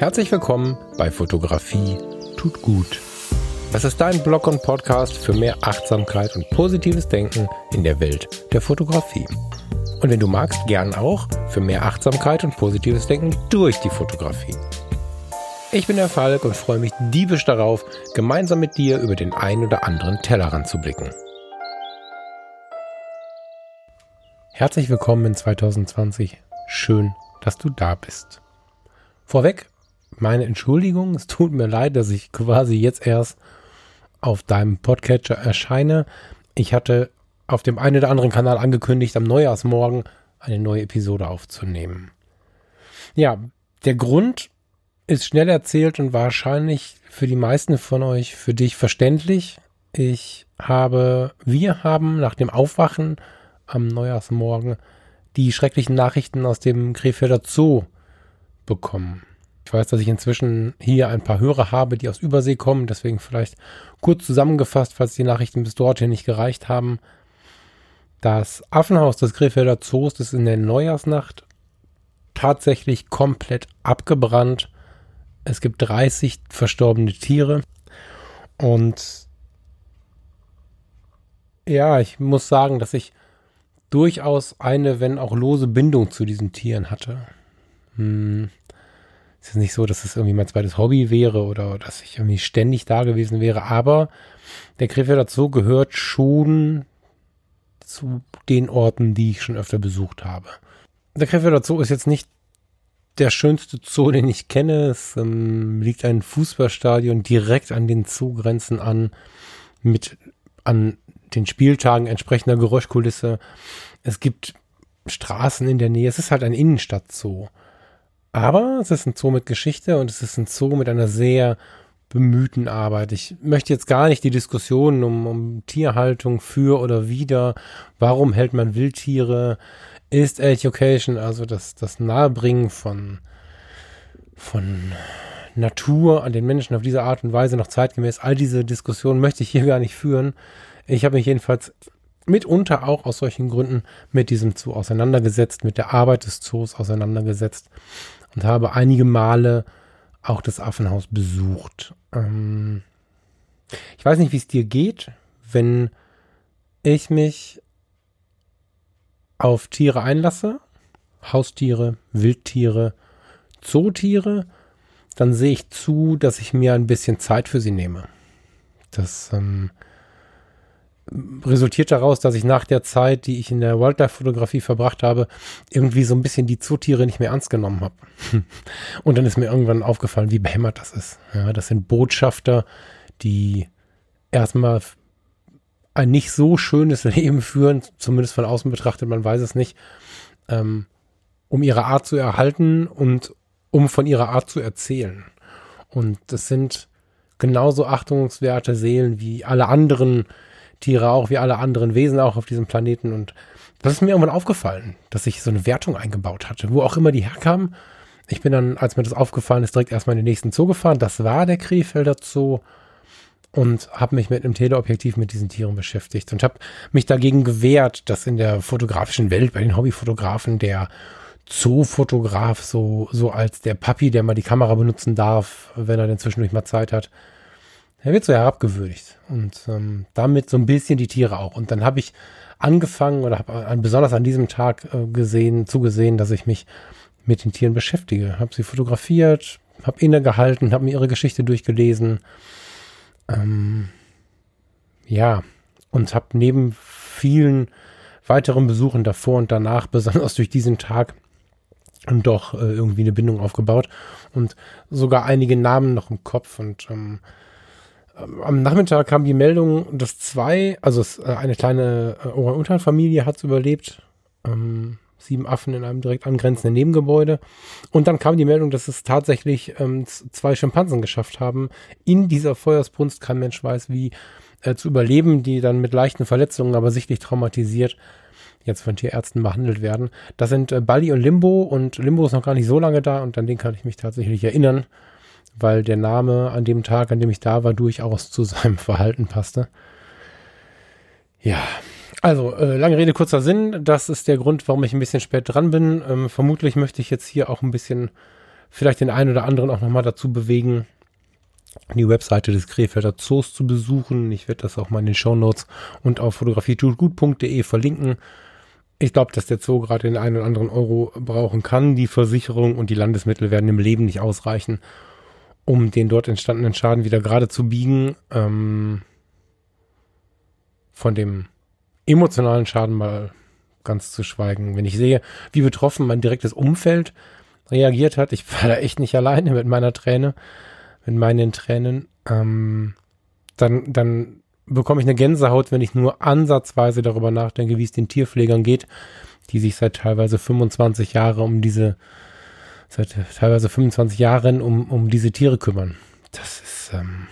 Herzlich willkommen bei Fotografie tut gut. Das ist dein Blog und Podcast für mehr Achtsamkeit und positives Denken in der Welt der Fotografie. Und wenn du magst, gern auch für mehr Achtsamkeit und positives Denken durch die Fotografie. Ich bin der Falk und freue mich diebisch darauf, gemeinsam mit dir über den ein oder anderen Tellerrand zu blicken. Herzlich willkommen in 2020. Schön, dass du da bist. Vorweg meine Entschuldigung. Es tut mir leid, dass ich quasi jetzt erst auf deinem Podcatcher erscheine. Ich hatte auf dem einen oder anderen Kanal angekündigt, am Neujahrsmorgen eine neue Episode aufzunehmen. Ja, der Grund ist schnell erzählt und wahrscheinlich für die meisten von euch, für dich verständlich. Ich habe, wir haben nach dem Aufwachen am Neujahrsmorgen die schrecklichen Nachrichten aus dem Krefelder Zoo bekommen. Ich weiß, dass ich inzwischen hier ein paar Hörer habe, die aus Übersee kommen. Deswegen vielleicht kurz zusammengefasst, falls die Nachrichten bis dorthin nicht gereicht haben. Das Affenhaus des Krefelder Zoos ist in der Neujahrsnacht tatsächlich komplett abgebrannt. Es gibt 30 verstorbene Tiere. Und ja, ich muss sagen, dass ich durchaus eine, wenn auch lose Bindung zu diesen Tieren hatte. Hm. Es ist nicht so, dass es irgendwie mein zweites Hobby wäre oder dass ich irgendwie ständig da gewesen wäre, aber der Krefelder Zoo gehört schon zu den Orten, die ich schon öfter besucht habe. Der Krefelder Zoo ist jetzt nicht der schönste Zoo, den ich kenne. Es ähm, liegt ein Fußballstadion direkt an den Zoogrenzen an, mit an den Spieltagen entsprechender Geräuschkulisse. Es gibt Straßen in der Nähe. Es ist halt ein Innenstadt-Zoo. Aber es ist ein Zoo mit Geschichte und es ist ein Zoo mit einer sehr bemühten Arbeit. Ich möchte jetzt gar nicht die Diskussion um, um Tierhaltung für oder wider, warum hält man Wildtiere, ist Education, also das, das Nahebringen von, von Natur an den Menschen auf diese Art und Weise noch zeitgemäß. All diese Diskussionen möchte ich hier gar nicht führen. Ich habe mich jedenfalls mitunter auch aus solchen Gründen mit diesem Zoo auseinandergesetzt, mit der Arbeit des Zoos auseinandergesetzt und habe einige Male auch das Affenhaus besucht. Ähm ich weiß nicht, wie es dir geht, wenn ich mich auf Tiere einlasse, Haustiere, Wildtiere, Zootiere, dann sehe ich zu, dass ich mir ein bisschen Zeit für sie nehme. Das ähm, resultiert daraus, dass ich nach der Zeit, die ich in der Wildlife-Fotografie verbracht habe, irgendwie so ein bisschen die Zootiere nicht mehr ernst genommen habe. Und dann ist mir irgendwann aufgefallen, wie behämmert das ist. Ja, das sind Botschafter, die erstmal ein nicht so schönes Leben führen, zumindest von außen betrachtet, man weiß es nicht, ähm, um ihre Art zu erhalten und um von ihrer Art zu erzählen. Und das sind genauso achtungswerte Seelen wie alle anderen Tiere auch, wie alle anderen Wesen auch auf diesem Planeten. Und das ist mir irgendwann aufgefallen, dass ich so eine Wertung eingebaut hatte, wo auch immer die herkam. Ich bin dann, als mir das aufgefallen ist, direkt erstmal in den nächsten Zoo gefahren. Das war der Krefelder Zoo und habe mich mit einem Teleobjektiv mit diesen Tieren beschäftigt und habe mich dagegen gewehrt, dass in der fotografischen Welt bei den Hobbyfotografen der Zoofotograf so so als der Papi, der mal die Kamera benutzen darf, wenn er denn zwischendurch mal Zeit hat, er wird so herabgewürdigt und ähm, damit so ein bisschen die Tiere auch. Und dann habe ich angefangen oder habe äh, besonders an diesem Tag äh, gesehen, zugesehen, dass ich mich mit den Tieren beschäftige. Habe sie fotografiert, habe innegehalten, habe mir ihre Geschichte durchgelesen. Ähm, ja, und habe neben vielen weiteren Besuchen davor und danach, besonders durch diesen Tag, doch äh, irgendwie eine Bindung aufgebaut und sogar einige Namen noch im Kopf und ähm, am Nachmittag kam die Meldung, dass zwei, also äh, eine kleine äh, Orang-Utan-Familie hat es überlebt. Ähm, sieben Affen in einem direkt angrenzenden Nebengebäude. Und dann kam die Meldung, dass es tatsächlich ähm, zwei Schimpansen geschafft haben, in dieser Feuersbrunst, kein Mensch weiß wie, äh, zu überleben, die dann mit leichten Verletzungen, aber sichtlich traumatisiert jetzt von Tierärzten behandelt werden. Das sind äh, Bali und Limbo und Limbo ist noch gar nicht so lange da und an den kann ich mich tatsächlich erinnern weil der Name an dem Tag, an dem ich da war, durchaus zu seinem Verhalten passte. Ja, also äh, lange Rede, kurzer Sinn. Das ist der Grund, warum ich ein bisschen spät dran bin. Ähm, vermutlich möchte ich jetzt hier auch ein bisschen vielleicht den einen oder anderen auch nochmal dazu bewegen, die Webseite des Krefelder Zoos zu besuchen. Ich werde das auch mal in den Show Notes und auf fotografietutgut.de verlinken. Ich glaube, dass der Zoo gerade den einen oder anderen Euro brauchen kann. Die Versicherung und die Landesmittel werden im Leben nicht ausreichen, um den dort entstandenen Schaden wieder gerade zu biegen. Ähm, von dem emotionalen Schaden mal ganz zu schweigen. Wenn ich sehe, wie betroffen mein direktes Umfeld reagiert hat, ich war da echt nicht alleine mit meiner Träne mit meinen Tränen, ähm, dann, dann bekomme ich eine Gänsehaut, wenn ich nur ansatzweise darüber nachdenke, wie es den Tierpflegern geht, die sich seit teilweise 25 Jahren um diese, seit teilweise 25 Jahren um, um diese Tiere kümmern. Das ist, ähm,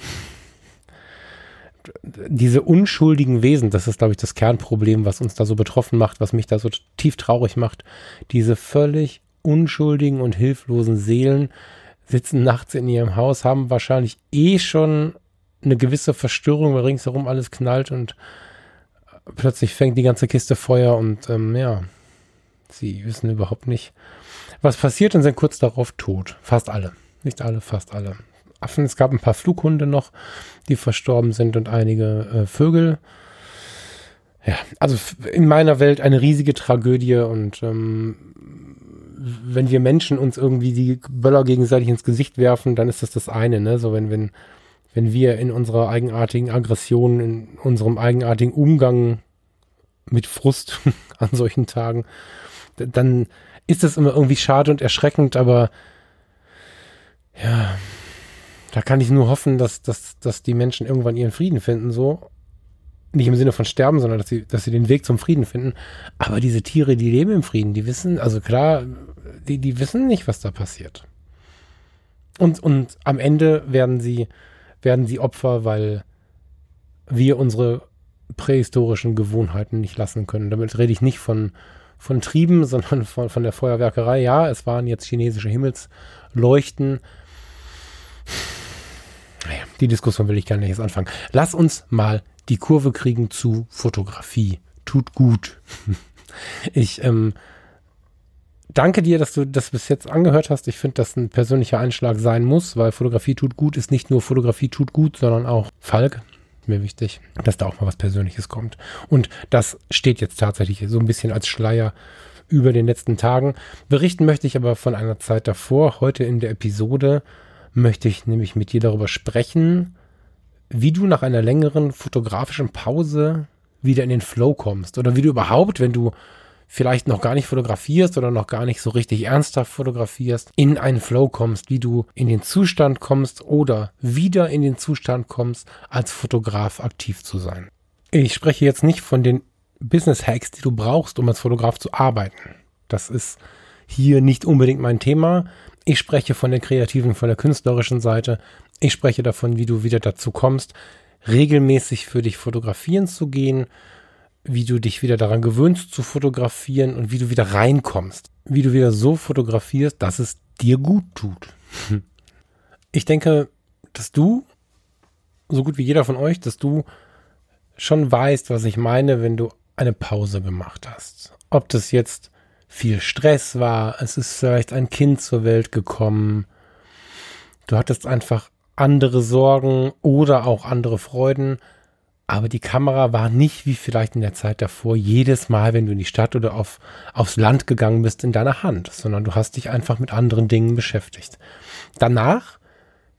diese unschuldigen Wesen, das ist, glaube ich, das Kernproblem, was uns da so betroffen macht, was mich da so tief traurig macht. Diese völlig unschuldigen und hilflosen Seelen, sitzen nachts in ihrem Haus, haben wahrscheinlich eh schon eine gewisse Verstörung, weil ringsherum alles knallt und plötzlich fängt die ganze Kiste Feuer und ähm, ja, sie wissen überhaupt nicht, was passiert und sind kurz darauf tot. Fast alle. Nicht alle, fast alle. Affen, es gab ein paar Flughunde noch, die verstorben sind und einige äh, Vögel. Ja, also in meiner Welt eine riesige Tragödie und ähm, wenn wir Menschen uns irgendwie die Böller gegenseitig ins Gesicht werfen, dann ist das das eine, ne? So wenn, wenn, wenn wir in unserer eigenartigen Aggression, in unserem eigenartigen Umgang mit Frust an solchen Tagen, dann ist das immer irgendwie schade und erschreckend, aber ja, da kann ich nur hoffen, dass, dass, dass die Menschen irgendwann ihren Frieden finden, so nicht im Sinne von sterben, sondern dass sie, dass sie den Weg zum Frieden finden. Aber diese Tiere, die leben im Frieden, die wissen, also klar, die, die wissen nicht, was da passiert. Und, und am Ende werden sie, werden sie Opfer, weil wir unsere prähistorischen Gewohnheiten nicht lassen können. Damit rede ich nicht von, von Trieben, sondern von, von der Feuerwerkerei. Ja, es waren jetzt chinesische Himmelsleuchten. Naja, die Diskussion will ich gar nicht jetzt anfangen. Lass uns mal die Kurve kriegen zu Fotografie. Tut gut. Ich ähm, danke dir, dass du das bis jetzt angehört hast. Ich finde, dass ein persönlicher Einschlag sein muss, weil Fotografie tut gut ist nicht nur Fotografie tut gut, sondern auch Falk. Mir wichtig, dass da auch mal was Persönliches kommt. Und das steht jetzt tatsächlich so ein bisschen als Schleier über den letzten Tagen. Berichten möchte ich aber von einer Zeit davor. Heute in der Episode möchte ich nämlich mit dir darüber sprechen, wie du nach einer längeren fotografischen Pause wieder in den Flow kommst oder wie du überhaupt, wenn du vielleicht noch gar nicht fotografierst oder noch gar nicht so richtig ernsthaft fotografierst, in einen Flow kommst, wie du in den Zustand kommst oder wieder in den Zustand kommst, als Fotograf aktiv zu sein. Ich spreche jetzt nicht von den Business Hacks, die du brauchst, um als Fotograf zu arbeiten. Das ist hier nicht unbedingt mein Thema. Ich spreche von der kreativen, von der künstlerischen Seite. Ich spreche davon, wie du wieder dazu kommst, regelmäßig für dich fotografieren zu gehen, wie du dich wieder daran gewöhnst zu fotografieren und wie du wieder reinkommst. Wie du wieder so fotografierst, dass es dir gut tut. Ich denke, dass du, so gut wie jeder von euch, dass du schon weißt, was ich meine, wenn du eine Pause gemacht hast. Ob das jetzt viel Stress war, es ist vielleicht ein Kind zur Welt gekommen, du hattest einfach andere Sorgen oder auch andere Freuden. Aber die Kamera war nicht wie vielleicht in der Zeit davor jedes Mal, wenn du in die Stadt oder auf, aufs Land gegangen bist, in deiner Hand, sondern du hast dich einfach mit anderen Dingen beschäftigt. Danach,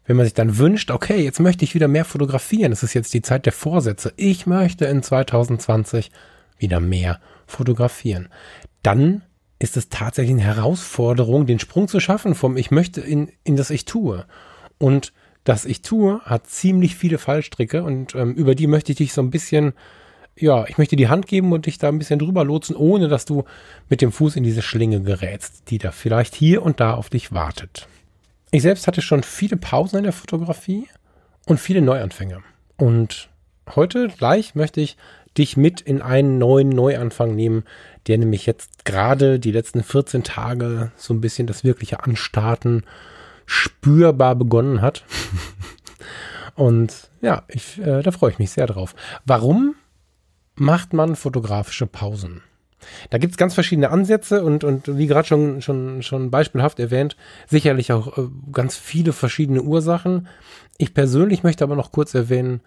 wenn man sich dann wünscht, okay, jetzt möchte ich wieder mehr fotografieren, es ist jetzt die Zeit der Vorsätze, ich möchte in 2020 wieder mehr fotografieren, dann ist es tatsächlich eine Herausforderung, den Sprung zu schaffen vom Ich möchte in, in das Ich tue. Und das ich tue, hat ziemlich viele Fallstricke und ähm, über die möchte ich dich so ein bisschen, ja, ich möchte die Hand geben und dich da ein bisschen drüber lotsen, ohne dass du mit dem Fuß in diese Schlinge gerätst, die da vielleicht hier und da auf dich wartet. Ich selbst hatte schon viele Pausen in der Fotografie und viele Neuanfänge. Und heute gleich möchte ich dich mit in einen neuen Neuanfang nehmen, der nämlich jetzt gerade die letzten 14 Tage so ein bisschen das wirkliche Anstarten spürbar begonnen hat. Und ja, ich, äh, da freue ich mich sehr drauf. Warum macht man fotografische Pausen? Da gibt es ganz verschiedene Ansätze und, und wie gerade schon, schon, schon beispielhaft erwähnt, sicherlich auch äh, ganz viele verschiedene Ursachen. Ich persönlich möchte aber noch kurz erwähnen,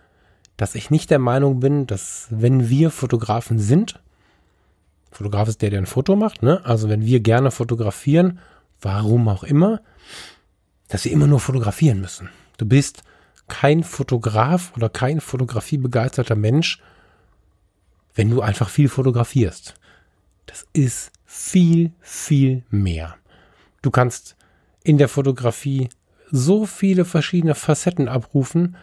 dass ich nicht der Meinung bin, dass wenn wir Fotografen sind, Fotograf ist der, der ein Foto macht, ne? Also wenn wir gerne fotografieren, warum auch immer, dass wir immer nur fotografieren müssen. Du bist kein Fotograf oder kein fotografiebegeisterter Mensch, wenn du einfach viel fotografierst. Das ist viel, viel mehr. Du kannst in der Fotografie so viele verschiedene Facetten abrufen,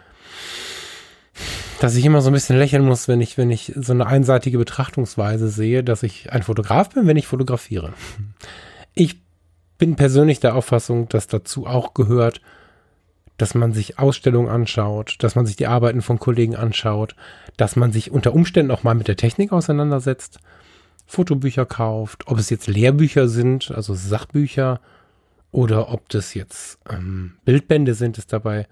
dass ich immer so ein bisschen lächeln muss, wenn ich, wenn ich so eine einseitige Betrachtungsweise sehe, dass ich ein Fotograf bin, wenn ich fotografiere. Ich bin persönlich der Auffassung, dass dazu auch gehört, dass man sich Ausstellungen anschaut, dass man sich die Arbeiten von Kollegen anschaut, dass man sich unter Umständen auch mal mit der Technik auseinandersetzt, Fotobücher kauft, ob es jetzt Lehrbücher sind, also Sachbücher, oder ob das jetzt ähm, Bildbände sind, ist dabei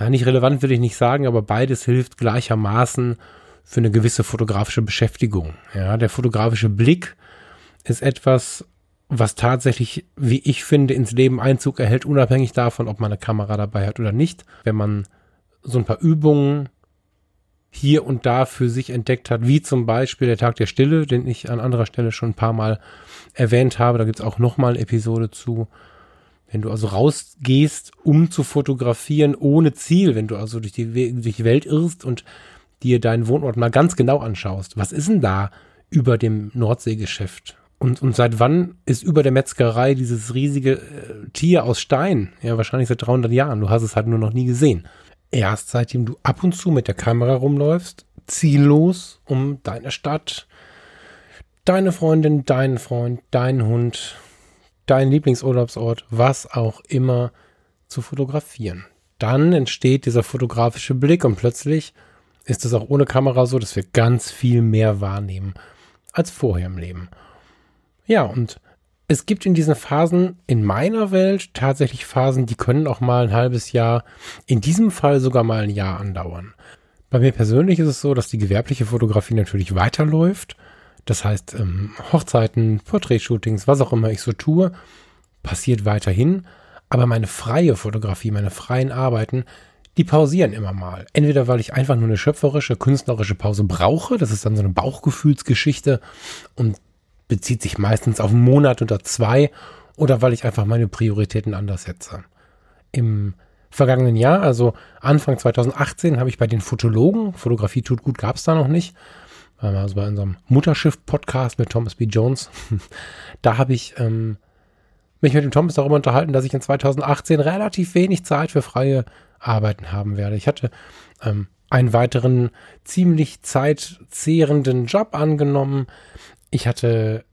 ja, nicht relevant will ich nicht sagen, aber beides hilft gleichermaßen für eine gewisse fotografische Beschäftigung. Ja, der fotografische Blick ist etwas, was tatsächlich, wie ich finde, ins Leben Einzug erhält, unabhängig davon, ob man eine Kamera dabei hat oder nicht. Wenn man so ein paar Übungen hier und da für sich entdeckt hat, wie zum Beispiel der Tag der Stille, den ich an anderer Stelle schon ein paar Mal erwähnt habe. Da gibt es auch nochmal eine Episode zu. Wenn du also rausgehst, um zu fotografieren ohne Ziel, wenn du also durch die, durch die Welt irrst und dir deinen Wohnort mal ganz genau anschaust, was ist denn da über dem Nordseegeschäft? Und, und seit wann ist über der Metzgerei dieses riesige äh, Tier aus Stein? Ja, wahrscheinlich seit 300 Jahren. Du hast es halt nur noch nie gesehen. Erst seitdem du ab und zu mit der Kamera rumläufst, ziellos um deine Stadt, deine Freundin, deinen Freund, deinen Hund, deinen Lieblingsurlaubsort, was auch immer zu fotografieren. Dann entsteht dieser fotografische Blick und plötzlich ist es auch ohne Kamera so, dass wir ganz viel mehr wahrnehmen als vorher im Leben. Ja, und es gibt in diesen Phasen in meiner Welt tatsächlich Phasen, die können auch mal ein halbes Jahr, in diesem Fall sogar mal ein Jahr andauern. Bei mir persönlich ist es so, dass die gewerbliche Fotografie natürlich weiterläuft das heißt, ähm, Hochzeiten, Porträtshootings, was auch immer ich so tue, passiert weiterhin. Aber meine freie Fotografie, meine freien Arbeiten, die pausieren immer mal. Entweder weil ich einfach nur eine schöpferische, künstlerische Pause brauche, das ist dann so eine Bauchgefühlsgeschichte und bezieht sich meistens auf einen Monat oder zwei, oder weil ich einfach meine Prioritäten anders setze. Im vergangenen Jahr, also Anfang 2018, habe ich bei den Fotologen, Fotografie tut gut, gab es da noch nicht, also bei unserem Mutterschiff-Podcast mit Thomas B. Jones. da habe ich ähm, mich mit dem Thomas darüber unterhalten, dass ich in 2018 relativ wenig Zeit für freie Arbeiten haben werde. Ich hatte ähm, einen weiteren ziemlich zeitzehrenden Job angenommen. Ich hatte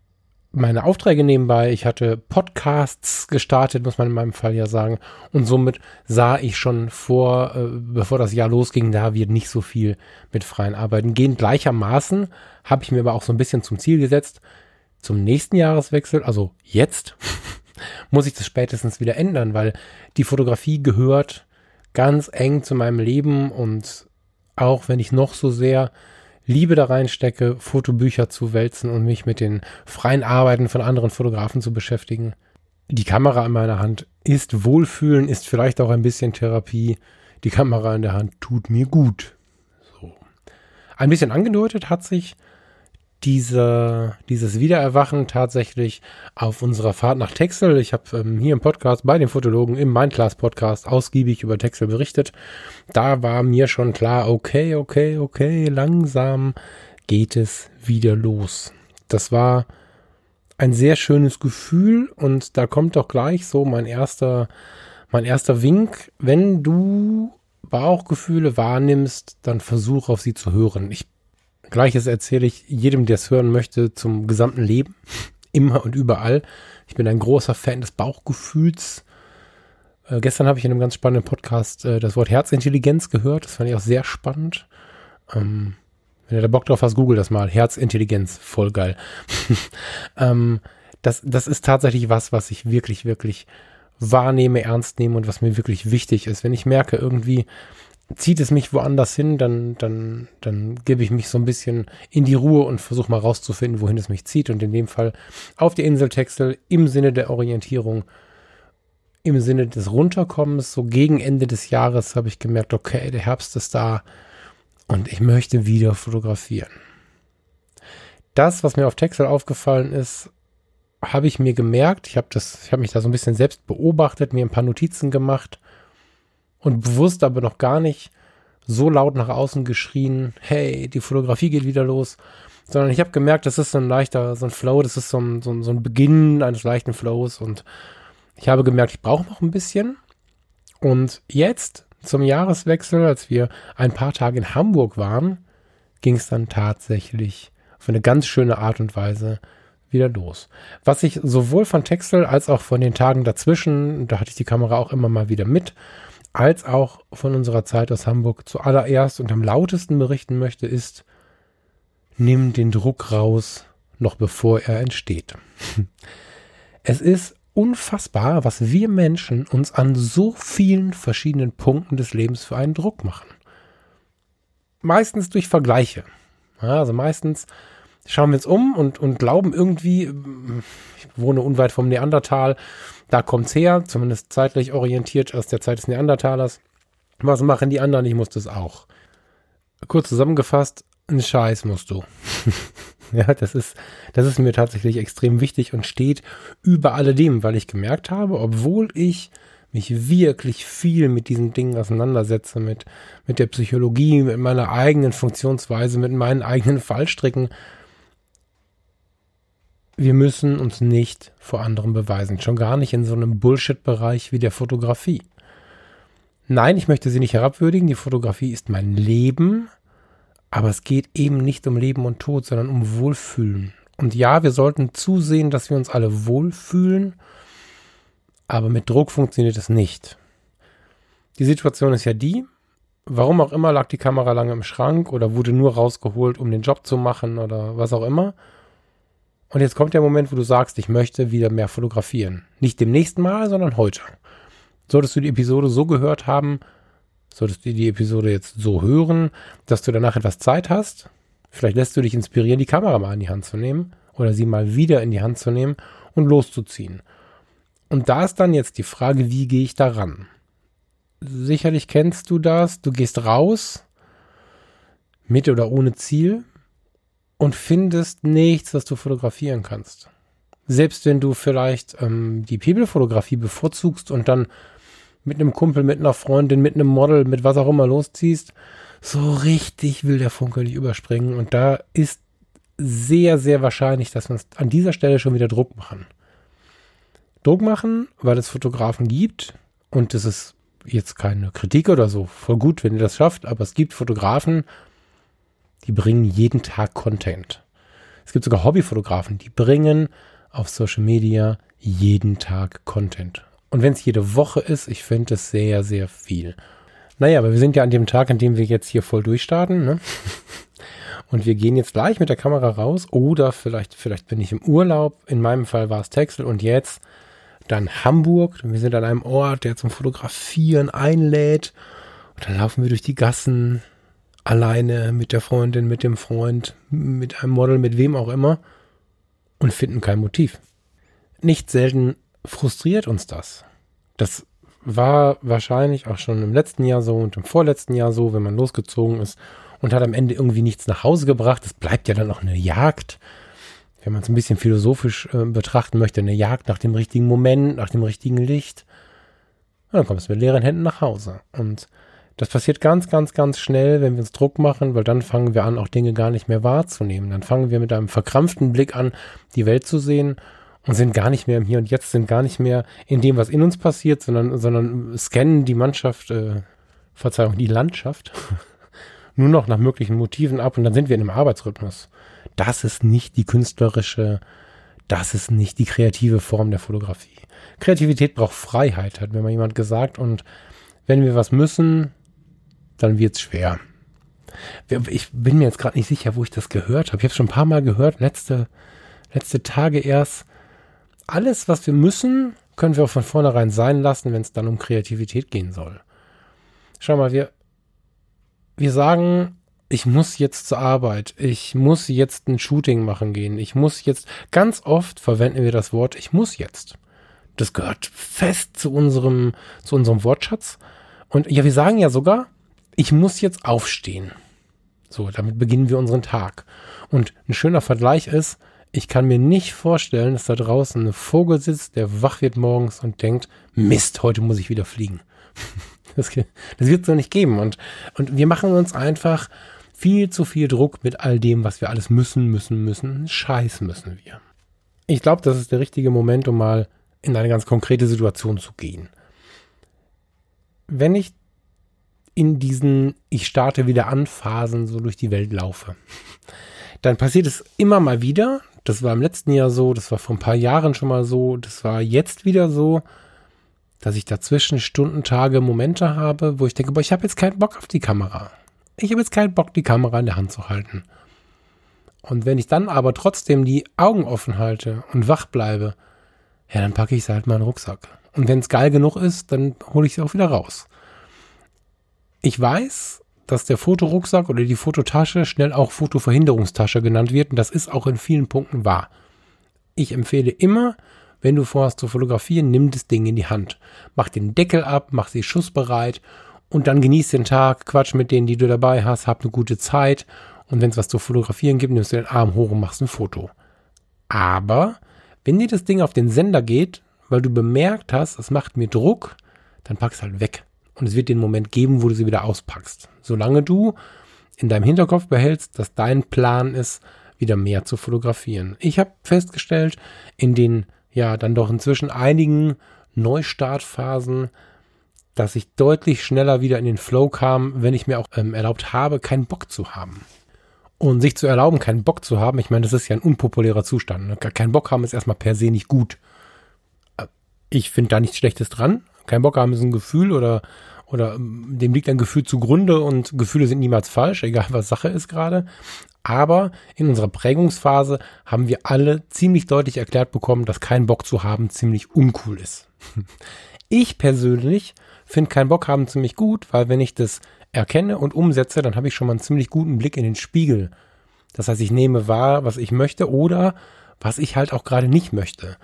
meine Aufträge nebenbei. Ich hatte Podcasts gestartet, muss man in meinem Fall ja sagen. Und somit sah ich schon vor, äh, bevor das Jahr losging, da wird nicht so viel mit freien Arbeiten gehen. Gleichermaßen habe ich mir aber auch so ein bisschen zum Ziel gesetzt, zum nächsten Jahreswechsel, also jetzt, muss ich das spätestens wieder ändern, weil die Fotografie gehört ganz eng zu meinem Leben und auch wenn ich noch so sehr Liebe da reinstecke, Fotobücher zu wälzen und mich mit den freien Arbeiten von anderen Fotografen zu beschäftigen. Die Kamera in meiner Hand ist Wohlfühlen, ist vielleicht auch ein bisschen Therapie. Die Kamera in der Hand tut mir gut. So. Ein bisschen angedeutet hat sich diese, dieses Wiedererwachen tatsächlich auf unserer Fahrt nach Texel. Ich habe ähm, hier im Podcast bei den Fotologen im Mindclass Podcast ausgiebig über Texel berichtet. Da war mir schon klar, okay, okay, okay, langsam geht es wieder los. Das war ein sehr schönes Gefühl und da kommt doch gleich so mein erster, mein erster Wink. Wenn du Bauchgefühle wahrnimmst, dann versuch auf sie zu hören. Ich Gleiches erzähle ich jedem, der es hören möchte, zum gesamten Leben. Immer und überall. Ich bin ein großer Fan des Bauchgefühls. Äh, gestern habe ich in einem ganz spannenden Podcast äh, das Wort Herzintelligenz gehört. Das fand ich auch sehr spannend. Ähm, wenn ihr da Bock drauf hast, google das mal. Herzintelligenz, voll geil. ähm, das, das ist tatsächlich was, was ich wirklich, wirklich wahrnehme, ernst nehme und was mir wirklich wichtig ist. Wenn ich merke, irgendwie zieht es mich woanders hin, dann, dann, dann gebe ich mich so ein bisschen in die Ruhe und versuche mal rauszufinden, wohin es mich zieht. Und in dem Fall auf die Insel Texel im Sinne der Orientierung, im Sinne des Runterkommens. So gegen Ende des Jahres habe ich gemerkt, okay, der Herbst ist da und ich möchte wieder fotografieren. Das, was mir auf Texel aufgefallen ist, habe ich mir gemerkt. Ich habe das, ich habe mich da so ein bisschen selbst beobachtet, mir ein paar Notizen gemacht und bewusst aber noch gar nicht so laut nach außen geschrien, hey, die Fotografie geht wieder los, sondern ich habe gemerkt, das ist so ein leichter, so ein Flow, das ist so ein, so ein, so ein Beginn eines leichten Flows und ich habe gemerkt, ich brauche noch ein bisschen. Und jetzt zum Jahreswechsel, als wir ein paar Tage in Hamburg waren, ging es dann tatsächlich auf eine ganz schöne Art und Weise wieder los. Was ich sowohl von Texel als auch von den Tagen dazwischen, da hatte ich die Kamera auch immer mal wieder mit, als auch von unserer Zeit aus Hamburg zuallererst und am lautesten berichten möchte, ist, nimm den Druck raus, noch bevor er entsteht. Es ist unfassbar, was wir Menschen uns an so vielen verschiedenen Punkten des Lebens für einen Druck machen. Meistens durch Vergleiche. Also meistens schauen wir uns um und, und glauben irgendwie, ich wohne unweit vom Neandertal, da kommt's her, zumindest zeitlich orientiert aus der Zeit des Neandertalers. Was machen die anderen? Ich muss das auch. Kurz zusammengefasst, ein Scheiß musst du. ja, das ist, das ist mir tatsächlich extrem wichtig und steht über alledem, weil ich gemerkt habe, obwohl ich mich wirklich viel mit diesen Dingen auseinandersetze, mit, mit der Psychologie, mit meiner eigenen Funktionsweise, mit meinen eigenen Fallstricken, wir müssen uns nicht vor anderen beweisen. Schon gar nicht in so einem Bullshit-Bereich wie der Fotografie. Nein, ich möchte sie nicht herabwürdigen. Die Fotografie ist mein Leben. Aber es geht eben nicht um Leben und Tod, sondern um Wohlfühlen. Und ja, wir sollten zusehen, dass wir uns alle wohlfühlen. Aber mit Druck funktioniert es nicht. Die Situation ist ja die, warum auch immer lag die Kamera lange im Schrank oder wurde nur rausgeholt, um den Job zu machen oder was auch immer. Und jetzt kommt der Moment, wo du sagst, ich möchte wieder mehr fotografieren. Nicht dem nächsten Mal, sondern heute. Solltest du die Episode so gehört haben, solltest du die Episode jetzt so hören, dass du danach etwas Zeit hast. Vielleicht lässt du dich inspirieren, die Kamera mal in die Hand zu nehmen oder sie mal wieder in die Hand zu nehmen und loszuziehen. Und da ist dann jetzt die Frage, wie gehe ich daran? Sicherlich kennst du das. Du gehst raus, mit oder ohne Ziel, und findest nichts, was du fotografieren kannst. Selbst wenn du vielleicht ähm, die People-Fotografie bevorzugst und dann mit einem Kumpel, mit einer Freundin, mit einem Model, mit was auch immer losziehst, so richtig will der Funke nicht überspringen. Und da ist sehr, sehr wahrscheinlich, dass wir uns an dieser Stelle schon wieder Druck machen. Druck machen, weil es Fotografen gibt und das ist jetzt keine Kritik oder so, voll gut, wenn ihr das schafft, aber es gibt Fotografen, die bringen jeden Tag Content. Es gibt sogar Hobbyfotografen, die bringen auf Social Media jeden Tag Content. Und wenn es jede Woche ist, ich finde es sehr, sehr viel. Naja, aber wir sind ja an dem Tag, an dem wir jetzt hier voll durchstarten. Ne? Und wir gehen jetzt gleich mit der Kamera raus. Oder vielleicht, vielleicht bin ich im Urlaub. In meinem Fall war es Texel. Und jetzt dann Hamburg. Wir sind an einem Ort, der zum Fotografieren einlädt. Und dann laufen wir durch die Gassen, alleine mit der Freundin, mit dem Freund, mit einem Model, mit wem auch immer und finden kein Motiv. Nicht selten frustriert uns das. Das war wahrscheinlich auch schon im letzten Jahr so und im vorletzten Jahr so, wenn man losgezogen ist und hat am Ende irgendwie nichts nach Hause gebracht. Es bleibt ja dann auch eine Jagd. Wenn man es ein bisschen philosophisch äh, betrachten möchte, eine Jagd nach dem richtigen Moment, nach dem richtigen Licht. Und dann kommst du mit leeren Händen nach Hause. Und das passiert ganz, ganz, ganz schnell, wenn wir uns Druck machen, weil dann fangen wir an, auch Dinge gar nicht mehr wahrzunehmen. Dann fangen wir mit einem verkrampften Blick an, die Welt zu sehen und sind gar nicht mehr im Hier und Jetzt, sind gar nicht mehr in dem, was in uns passiert, sondern, sondern scannen die Mannschaft, äh, Verzeihung, die Landschaft nur noch nach möglichen Motiven ab und dann sind wir in einem Arbeitsrhythmus. Das ist nicht die künstlerische, das ist nicht die kreative Form der Fotografie. Kreativität braucht Freiheit, hat mir mal jemand gesagt und wenn wir was müssen, dann wird's schwer. Ich bin mir jetzt gerade nicht sicher, wo ich das gehört habe. Ich habe schon ein paar Mal gehört, letzte, letzte Tage erst. Alles, was wir müssen, können wir auch von vornherein sein lassen, wenn es dann um Kreativität gehen soll. Schau mal, wir, wir sagen, ich muss jetzt zur Arbeit, ich muss jetzt ein Shooting machen gehen, ich muss jetzt, ganz oft verwenden wir das Wort, ich muss jetzt. Das gehört fest zu unserem, zu unserem Wortschatz. Und ja, wir sagen ja sogar, ich muss jetzt aufstehen. So, damit beginnen wir unseren Tag. Und ein schöner Vergleich ist, ich kann mir nicht vorstellen, dass da draußen ein Vogel sitzt, der wach wird morgens und denkt, Mist, heute muss ich wieder fliegen. Das, das wird es so nicht geben. Und, und wir machen uns einfach viel zu viel Druck mit all dem, was wir alles müssen, müssen, müssen. Scheiß müssen wir. Ich glaube, das ist der richtige Moment, um mal in eine ganz konkrete Situation zu gehen. Wenn ich in diesen Ich starte wieder an Phasen so durch die Welt laufe, dann passiert es immer mal wieder. Das war im letzten Jahr so, das war vor ein paar Jahren schon mal so, das war jetzt wieder so, dass ich dazwischen Stunden, Tage, Momente habe, wo ich denke, boah, ich habe jetzt keinen Bock auf die Kamera. Ich habe jetzt keinen Bock, die Kamera in der Hand zu halten. Und wenn ich dann aber trotzdem die Augen offen halte und wach bleibe, ja, dann packe ich sie halt mal in den Rucksack. Und wenn es geil genug ist, dann hole ich sie auch wieder raus. Ich weiß, dass der Fotorucksack oder die Fototasche schnell auch Fotoverhinderungstasche genannt wird und das ist auch in vielen Punkten wahr. Ich empfehle immer, wenn du vorhast zu fotografieren, nimm das Ding in die Hand. Mach den Deckel ab, mach sie schussbereit und dann genieß den Tag, quatsch mit denen, die du dabei hast, hab eine gute Zeit und wenn es was zu fotografieren gibt, nimmst du den Arm hoch und machst ein Foto. Aber wenn dir das Ding auf den Sender geht, weil du bemerkt hast, es macht mir Druck, dann pack's halt weg. Und es wird den Moment geben, wo du sie wieder auspackst. Solange du in deinem Hinterkopf behältst, dass dein Plan ist, wieder mehr zu fotografieren. Ich habe festgestellt, in den ja dann doch inzwischen einigen Neustartphasen, dass ich deutlich schneller wieder in den Flow kam, wenn ich mir auch ähm, erlaubt habe, keinen Bock zu haben. Und sich zu erlauben, keinen Bock zu haben, ich meine, das ist ja ein unpopulärer Zustand. Ne? Kein Bock haben ist erstmal per se nicht gut. Äh, ich finde da nichts Schlechtes dran. Kein Bock haben ist ein Gefühl oder, oder ähm, dem liegt ein Gefühl zugrunde und Gefühle sind niemals falsch, egal was Sache ist gerade. Aber in unserer Prägungsphase haben wir alle ziemlich deutlich erklärt bekommen, dass kein Bock zu haben ziemlich uncool ist. Ich persönlich finde kein Bock haben ziemlich gut, weil wenn ich das erkenne und umsetze, dann habe ich schon mal einen ziemlich guten Blick in den Spiegel. Das heißt, ich nehme wahr, was ich möchte oder was ich halt auch gerade nicht möchte.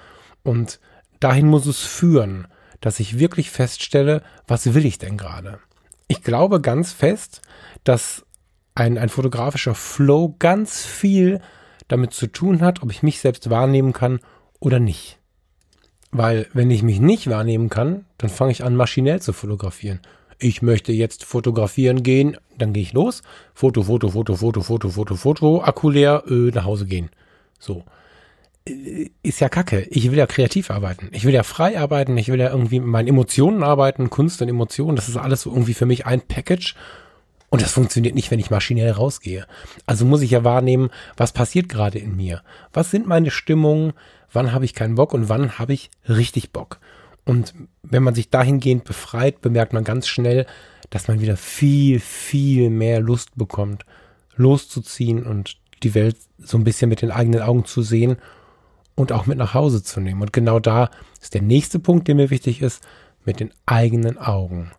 Und dahin muss es führen, dass ich wirklich feststelle, was will ich denn gerade. Ich glaube ganz fest, dass ein, ein fotografischer Flow ganz viel damit zu tun hat, ob ich mich selbst wahrnehmen kann oder nicht. Weil wenn ich mich nicht wahrnehmen kann, dann fange ich an, maschinell zu fotografieren ich möchte jetzt fotografieren gehen, dann gehe ich los. Foto, Foto, Foto, Foto, Foto, Foto, Foto, Akku leer, äh, nach Hause gehen. So. Ist ja kacke. Ich will ja kreativ arbeiten. Ich will ja frei arbeiten. Ich will ja irgendwie mit meinen Emotionen arbeiten. Kunst und Emotionen. Das ist alles so irgendwie für mich ein Package. Und das funktioniert nicht, wenn ich maschinell rausgehe. Also muss ich ja wahrnehmen, was passiert gerade in mir. Was sind meine Stimmungen? Wann habe ich keinen Bock und wann habe ich richtig Bock? Und wenn man sich dahingehend befreit, bemerkt man ganz schnell, dass man wieder viel, viel mehr Lust bekommt, loszuziehen und die Welt so ein bisschen mit den eigenen Augen zu sehen und auch mit nach Hause zu nehmen. Und genau da ist der nächste Punkt, der mir wichtig ist, mit den eigenen Augen.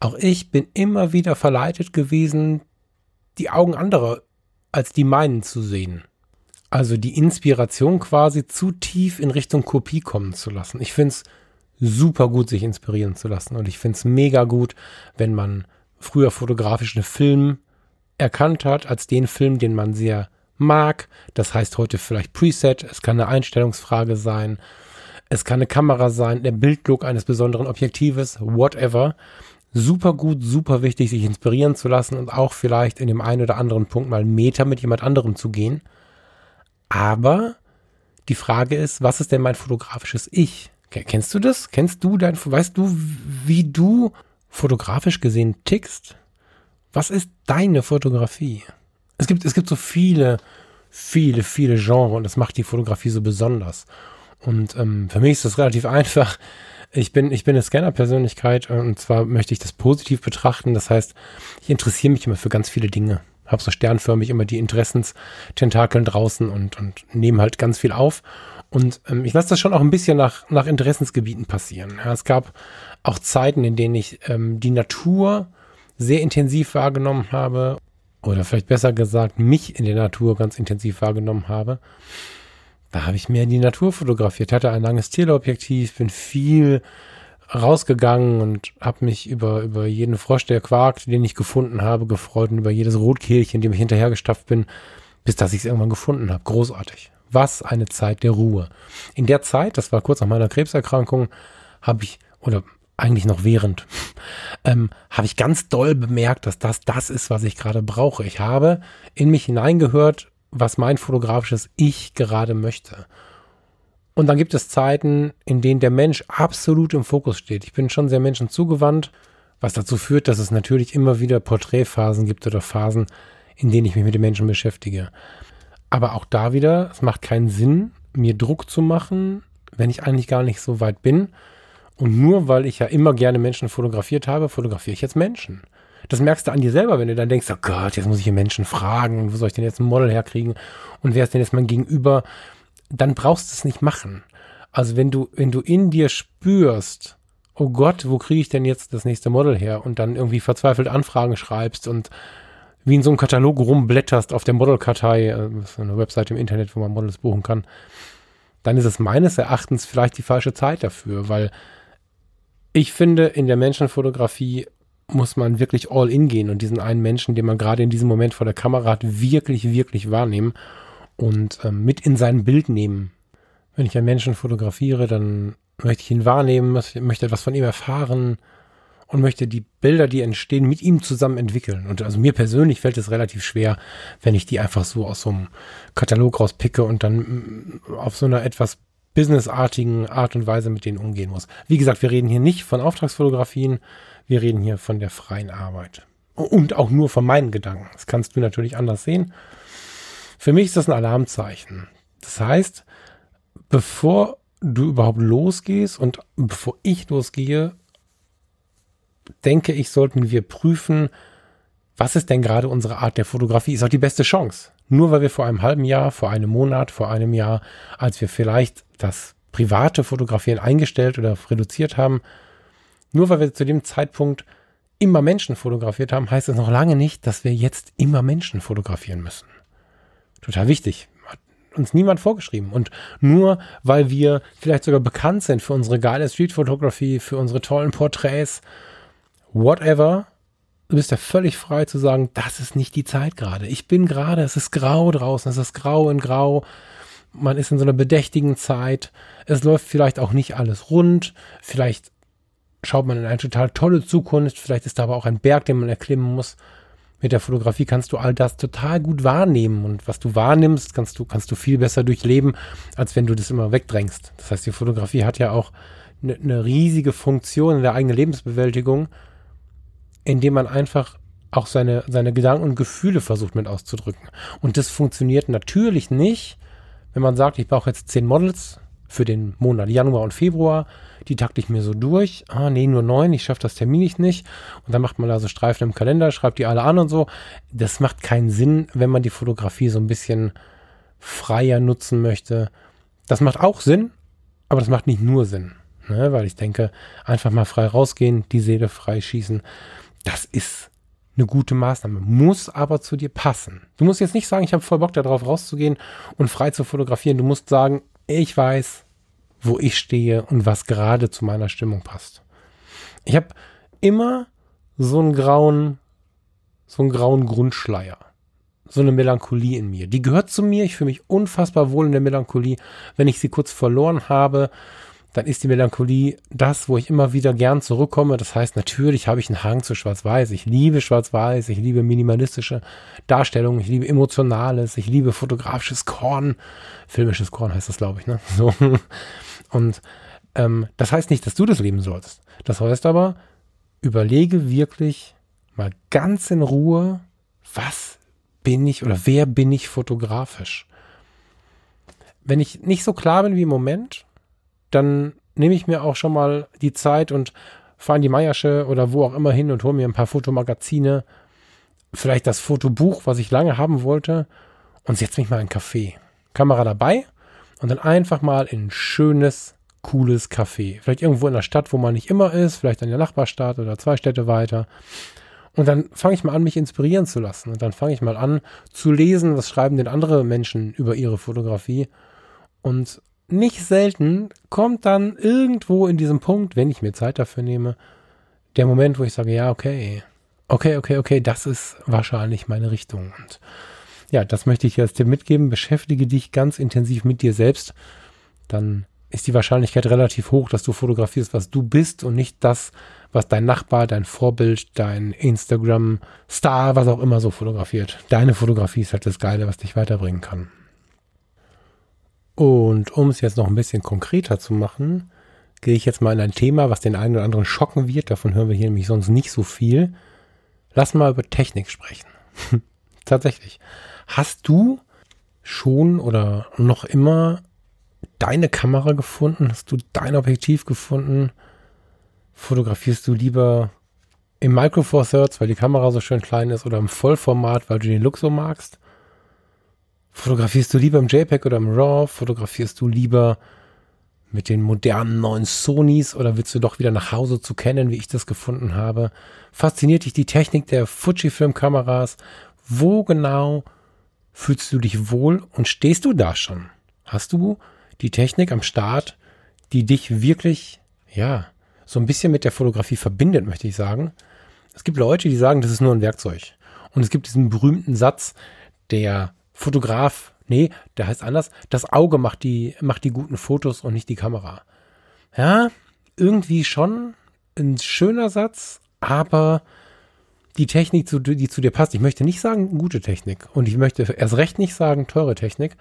Auch ich bin immer wieder verleitet gewesen, die Augen anderer als die meinen zu sehen. Also die Inspiration quasi zu tief in Richtung Kopie kommen zu lassen. Ich finde es super gut, sich inspirieren zu lassen. Und ich finde es mega gut, wenn man früher fotografisch einen Film erkannt hat als den Film, den man sehr mag. Das heißt heute vielleicht Preset. Es kann eine Einstellungsfrage sein. Es kann eine Kamera sein, der Bildlook eines besonderen Objektives, whatever. Super gut, super wichtig, sich inspirieren zu lassen und auch vielleicht in dem einen oder anderen Punkt mal Meter mit jemand anderem zu gehen. Aber die Frage ist, was ist denn mein fotografisches Ich? Kennst du das? Kennst du dein, weißt du, wie du fotografisch gesehen tickst? Was ist deine Fotografie? Es gibt, es gibt so viele, viele, viele Genres und das macht die Fotografie so besonders. Und ähm, für mich ist das relativ einfach. Ich bin, ich bin eine Scanner-Persönlichkeit und zwar möchte ich das positiv betrachten. Das heißt, ich interessiere mich immer für ganz viele Dinge. Habe so sternförmig immer die Interessenstentakeln draußen und, und nehme halt ganz viel auf Und ähm, ich lasse das schon auch ein bisschen nach, nach Interessensgebieten passieren. Ja, es gab auch Zeiten, in denen ich ähm, die Natur sehr intensiv wahrgenommen habe. Oder vielleicht besser gesagt, mich in der Natur ganz intensiv wahrgenommen habe. Da habe ich mehr die Natur fotografiert, hatte ein langes Teleobjektiv, bin viel rausgegangen und habe mich über, über jeden Frosch, der quakt, den ich gefunden habe, gefreut und über jedes Rotkehlchen, dem ich hinterhergestapft bin, bis dass ich es irgendwann gefunden habe. Großartig. Was eine Zeit der Ruhe. In der Zeit, das war kurz nach meiner Krebserkrankung, habe ich, oder eigentlich noch während, ähm, habe ich ganz doll bemerkt, dass das das ist, was ich gerade brauche. Ich habe in mich hineingehört, was mein fotografisches Ich gerade möchte. Und dann gibt es Zeiten, in denen der Mensch absolut im Fokus steht. Ich bin schon sehr menschenzugewandt, was dazu führt, dass es natürlich immer wieder Porträtphasen gibt oder Phasen, in denen ich mich mit den Menschen beschäftige. Aber auch da wieder, es macht keinen Sinn, mir Druck zu machen, wenn ich eigentlich gar nicht so weit bin. Und nur weil ich ja immer gerne Menschen fotografiert habe, fotografiere ich jetzt Menschen. Das merkst du an dir selber, wenn du dann denkst, oh Gott, jetzt muss ich hier Menschen fragen, wo soll ich denn jetzt ein Model herkriegen und wer ist denn jetzt mein Gegenüber? Dann brauchst du es nicht machen. Also wenn du, wenn du in dir spürst, oh Gott, wo kriege ich denn jetzt das nächste Model her? Und dann irgendwie verzweifelt Anfragen schreibst und wie in so einem Katalog rumblätterst auf der Modelkartei, äh, das ist eine Webseite im Internet, wo man Models buchen kann, dann ist es meines Erachtens vielleicht die falsche Zeit dafür, weil ich finde, in der Menschenfotografie muss man wirklich all in gehen und diesen einen Menschen, den man gerade in diesem Moment vor der Kamera hat, wirklich, wirklich wahrnehmen und ähm, mit in sein Bild nehmen. Wenn ich einen Menschen fotografiere, dann möchte ich ihn wahrnehmen, möchte etwas von ihm erfahren und möchte die Bilder, die entstehen, mit ihm zusammen entwickeln. Und also mir persönlich fällt es relativ schwer, wenn ich die einfach so aus so einem Katalog rauspicke und dann mm, auf so einer etwas businessartigen Art und Weise mit denen umgehen muss. Wie gesagt, wir reden hier nicht von Auftragsfotografien, wir reden hier von der freien Arbeit. Und auch nur von meinen Gedanken. Das kannst du natürlich anders sehen. Für mich ist das ein Alarmzeichen. Das heißt, bevor du überhaupt losgehst und bevor ich losgehe, denke ich, sollten wir prüfen, was ist denn gerade unsere Art der Fotografie? Ist auch die beste Chance. Nur weil wir vor einem halben Jahr, vor einem Monat, vor einem Jahr, als wir vielleicht das private Fotografieren eingestellt oder reduziert haben, nur weil wir zu dem Zeitpunkt immer Menschen fotografiert haben, heißt es noch lange nicht, dass wir jetzt immer Menschen fotografieren müssen. Total wichtig. Hat uns niemand vorgeschrieben. Und nur weil wir vielleicht sogar bekannt sind für unsere geile Street-Fotografie, für unsere tollen Porträts, whatever, du bist ja völlig frei zu sagen, das ist nicht die Zeit gerade. Ich bin gerade, es ist grau draußen, es ist grau in grau. Man ist in so einer bedächtigen Zeit. Es läuft vielleicht auch nicht alles rund. Vielleicht schaut man in eine total tolle Zukunft. Vielleicht ist da aber auch ein Berg, den man erklimmen muss. Mit der Fotografie kannst du all das total gut wahrnehmen. Und was du wahrnimmst, kannst du, kannst du viel besser durchleben, als wenn du das immer wegdrängst. Das heißt, die Fotografie hat ja auch eine, eine riesige Funktion in der eigenen Lebensbewältigung, indem man einfach auch seine, seine Gedanken und Gefühle versucht mit auszudrücken. Und das funktioniert natürlich nicht, wenn man sagt, ich brauche jetzt zehn Models für den Monat Januar und Februar die takte ich mir so durch. Ah, nee, nur neun, ich schaffe das terminlich nicht. Und dann macht man da so Streifen im Kalender, schreibt die alle an und so. Das macht keinen Sinn, wenn man die Fotografie so ein bisschen freier nutzen möchte. Das macht auch Sinn, aber das macht nicht nur Sinn. Ne? Weil ich denke, einfach mal frei rausgehen, die Seele frei schießen, das ist eine gute Maßnahme, muss aber zu dir passen. Du musst jetzt nicht sagen, ich habe voll Bock darauf rauszugehen und frei zu fotografieren. Du musst sagen, ich weiß, wo ich stehe und was gerade zu meiner Stimmung passt. Ich habe immer so einen grauen, so einen grauen Grundschleier. So eine Melancholie in mir. Die gehört zu mir. Ich fühle mich unfassbar wohl in der Melancholie. Wenn ich sie kurz verloren habe, dann ist die Melancholie das, wo ich immer wieder gern zurückkomme. Das heißt, natürlich habe ich einen Hang zu Schwarz-Weiß. Ich liebe Schwarz-Weiß, ich liebe minimalistische Darstellungen, ich liebe Emotionales, ich liebe fotografisches Korn. Filmisches Korn heißt das, glaube ich, ne? So. Und ähm, das heißt nicht, dass du das leben sollst. Das heißt aber, überlege wirklich mal ganz in Ruhe, was bin ich oder wer bin ich fotografisch. Wenn ich nicht so klar bin wie im Moment, dann nehme ich mir auch schon mal die Zeit und fahre in die Meiersche oder wo auch immer hin und hole mir ein paar Fotomagazine, vielleicht das Fotobuch, was ich lange haben wollte und setze mich mal in einen Café. Kamera dabei und dann einfach mal in ein schönes, cooles Café. Vielleicht irgendwo in der Stadt, wo man nicht immer ist, vielleicht in der Nachbarstadt oder zwei Städte weiter. Und dann fange ich mal an, mich inspirieren zu lassen. Und dann fange ich mal an zu lesen, was schreiben denn andere Menschen über ihre Fotografie. Und nicht selten kommt dann irgendwo in diesem Punkt, wenn ich mir Zeit dafür nehme, der Moment, wo ich sage, ja, okay, okay, okay, okay, das ist wahrscheinlich meine Richtung. Und ja, das möchte ich jetzt dir mitgeben. Beschäftige dich ganz intensiv mit dir selbst. Dann ist die Wahrscheinlichkeit relativ hoch, dass du fotografierst, was du bist und nicht das, was dein Nachbar, dein Vorbild, dein Instagram-Star, was auch immer so fotografiert. Deine Fotografie ist halt das Geile, was dich weiterbringen kann. Und um es jetzt noch ein bisschen konkreter zu machen, gehe ich jetzt mal in ein Thema, was den einen oder anderen schocken wird. Davon hören wir hier nämlich sonst nicht so viel. Lass mal über Technik sprechen. Tatsächlich. Hast du schon oder noch immer deine Kamera gefunden? Hast du dein Objektiv gefunden? Fotografierst du lieber im Micro Four Thirds, weil die Kamera so schön klein ist, oder im Vollformat, weil du den Look so magst? Fotografierst du lieber im JPEG oder im RAW? Fotografierst du lieber mit den modernen neuen Sonys oder willst du doch wieder nach Hause zu kennen, wie ich das gefunden habe? Fasziniert dich die Technik der Fujifilm-Kameras? Wo genau fühlst du dich wohl und stehst du da schon? Hast du die Technik am Start, die dich wirklich, ja, so ein bisschen mit der Fotografie verbindet, möchte ich sagen? Es gibt Leute, die sagen, das ist nur ein Werkzeug. Und es gibt diesen berühmten Satz, der Fotograf, nee, der heißt anders, das Auge macht die, macht die guten Fotos und nicht die Kamera. Ja, irgendwie schon ein schöner Satz, aber die Technik, die zu dir passt, ich möchte nicht sagen gute Technik und ich möchte erst recht nicht sagen teure Technik,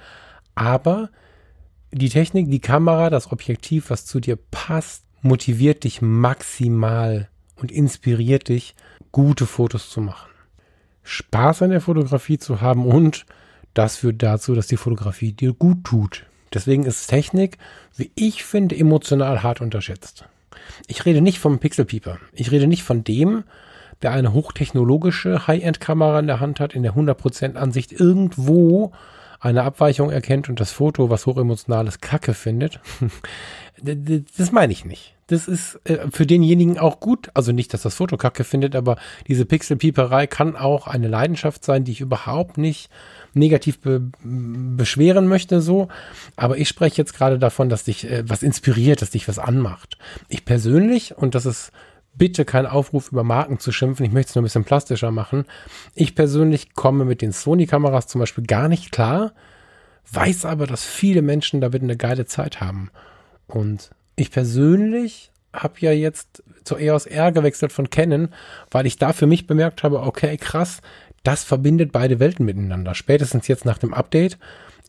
aber die Technik, die Kamera, das Objektiv, was zu dir passt, motiviert dich maximal und inspiriert dich, gute Fotos zu machen. Spaß an der Fotografie zu haben und das führt dazu, dass die Fotografie dir gut tut. Deswegen ist Technik, wie ich finde, emotional hart unterschätzt. Ich rede nicht vom Pixelpieper. Ich rede nicht von dem, der eine hochtechnologische High-End-Kamera in der Hand hat, in der 100% Ansicht irgendwo eine Abweichung erkennt und das Foto, was hochemotionales Kacke findet. das meine ich nicht. Das ist äh, für denjenigen auch gut. Also nicht, dass das Foto Kacke findet, aber diese Pixelpieperei kann auch eine Leidenschaft sein, die ich überhaupt nicht negativ be beschweren möchte, so. Aber ich spreche jetzt gerade davon, dass dich äh, was inspiriert, dass dich was anmacht. Ich persönlich, und das ist bitte kein Aufruf über Marken zu schimpfen, ich möchte es nur ein bisschen plastischer machen. Ich persönlich komme mit den Sony-Kameras zum Beispiel gar nicht klar, weiß aber, dass viele Menschen damit eine geile Zeit haben. Und ich persönlich habe ja jetzt zur EOS R gewechselt von Canon, weil ich da für mich bemerkt habe, okay, krass, das verbindet beide Welten miteinander. Spätestens jetzt nach dem Update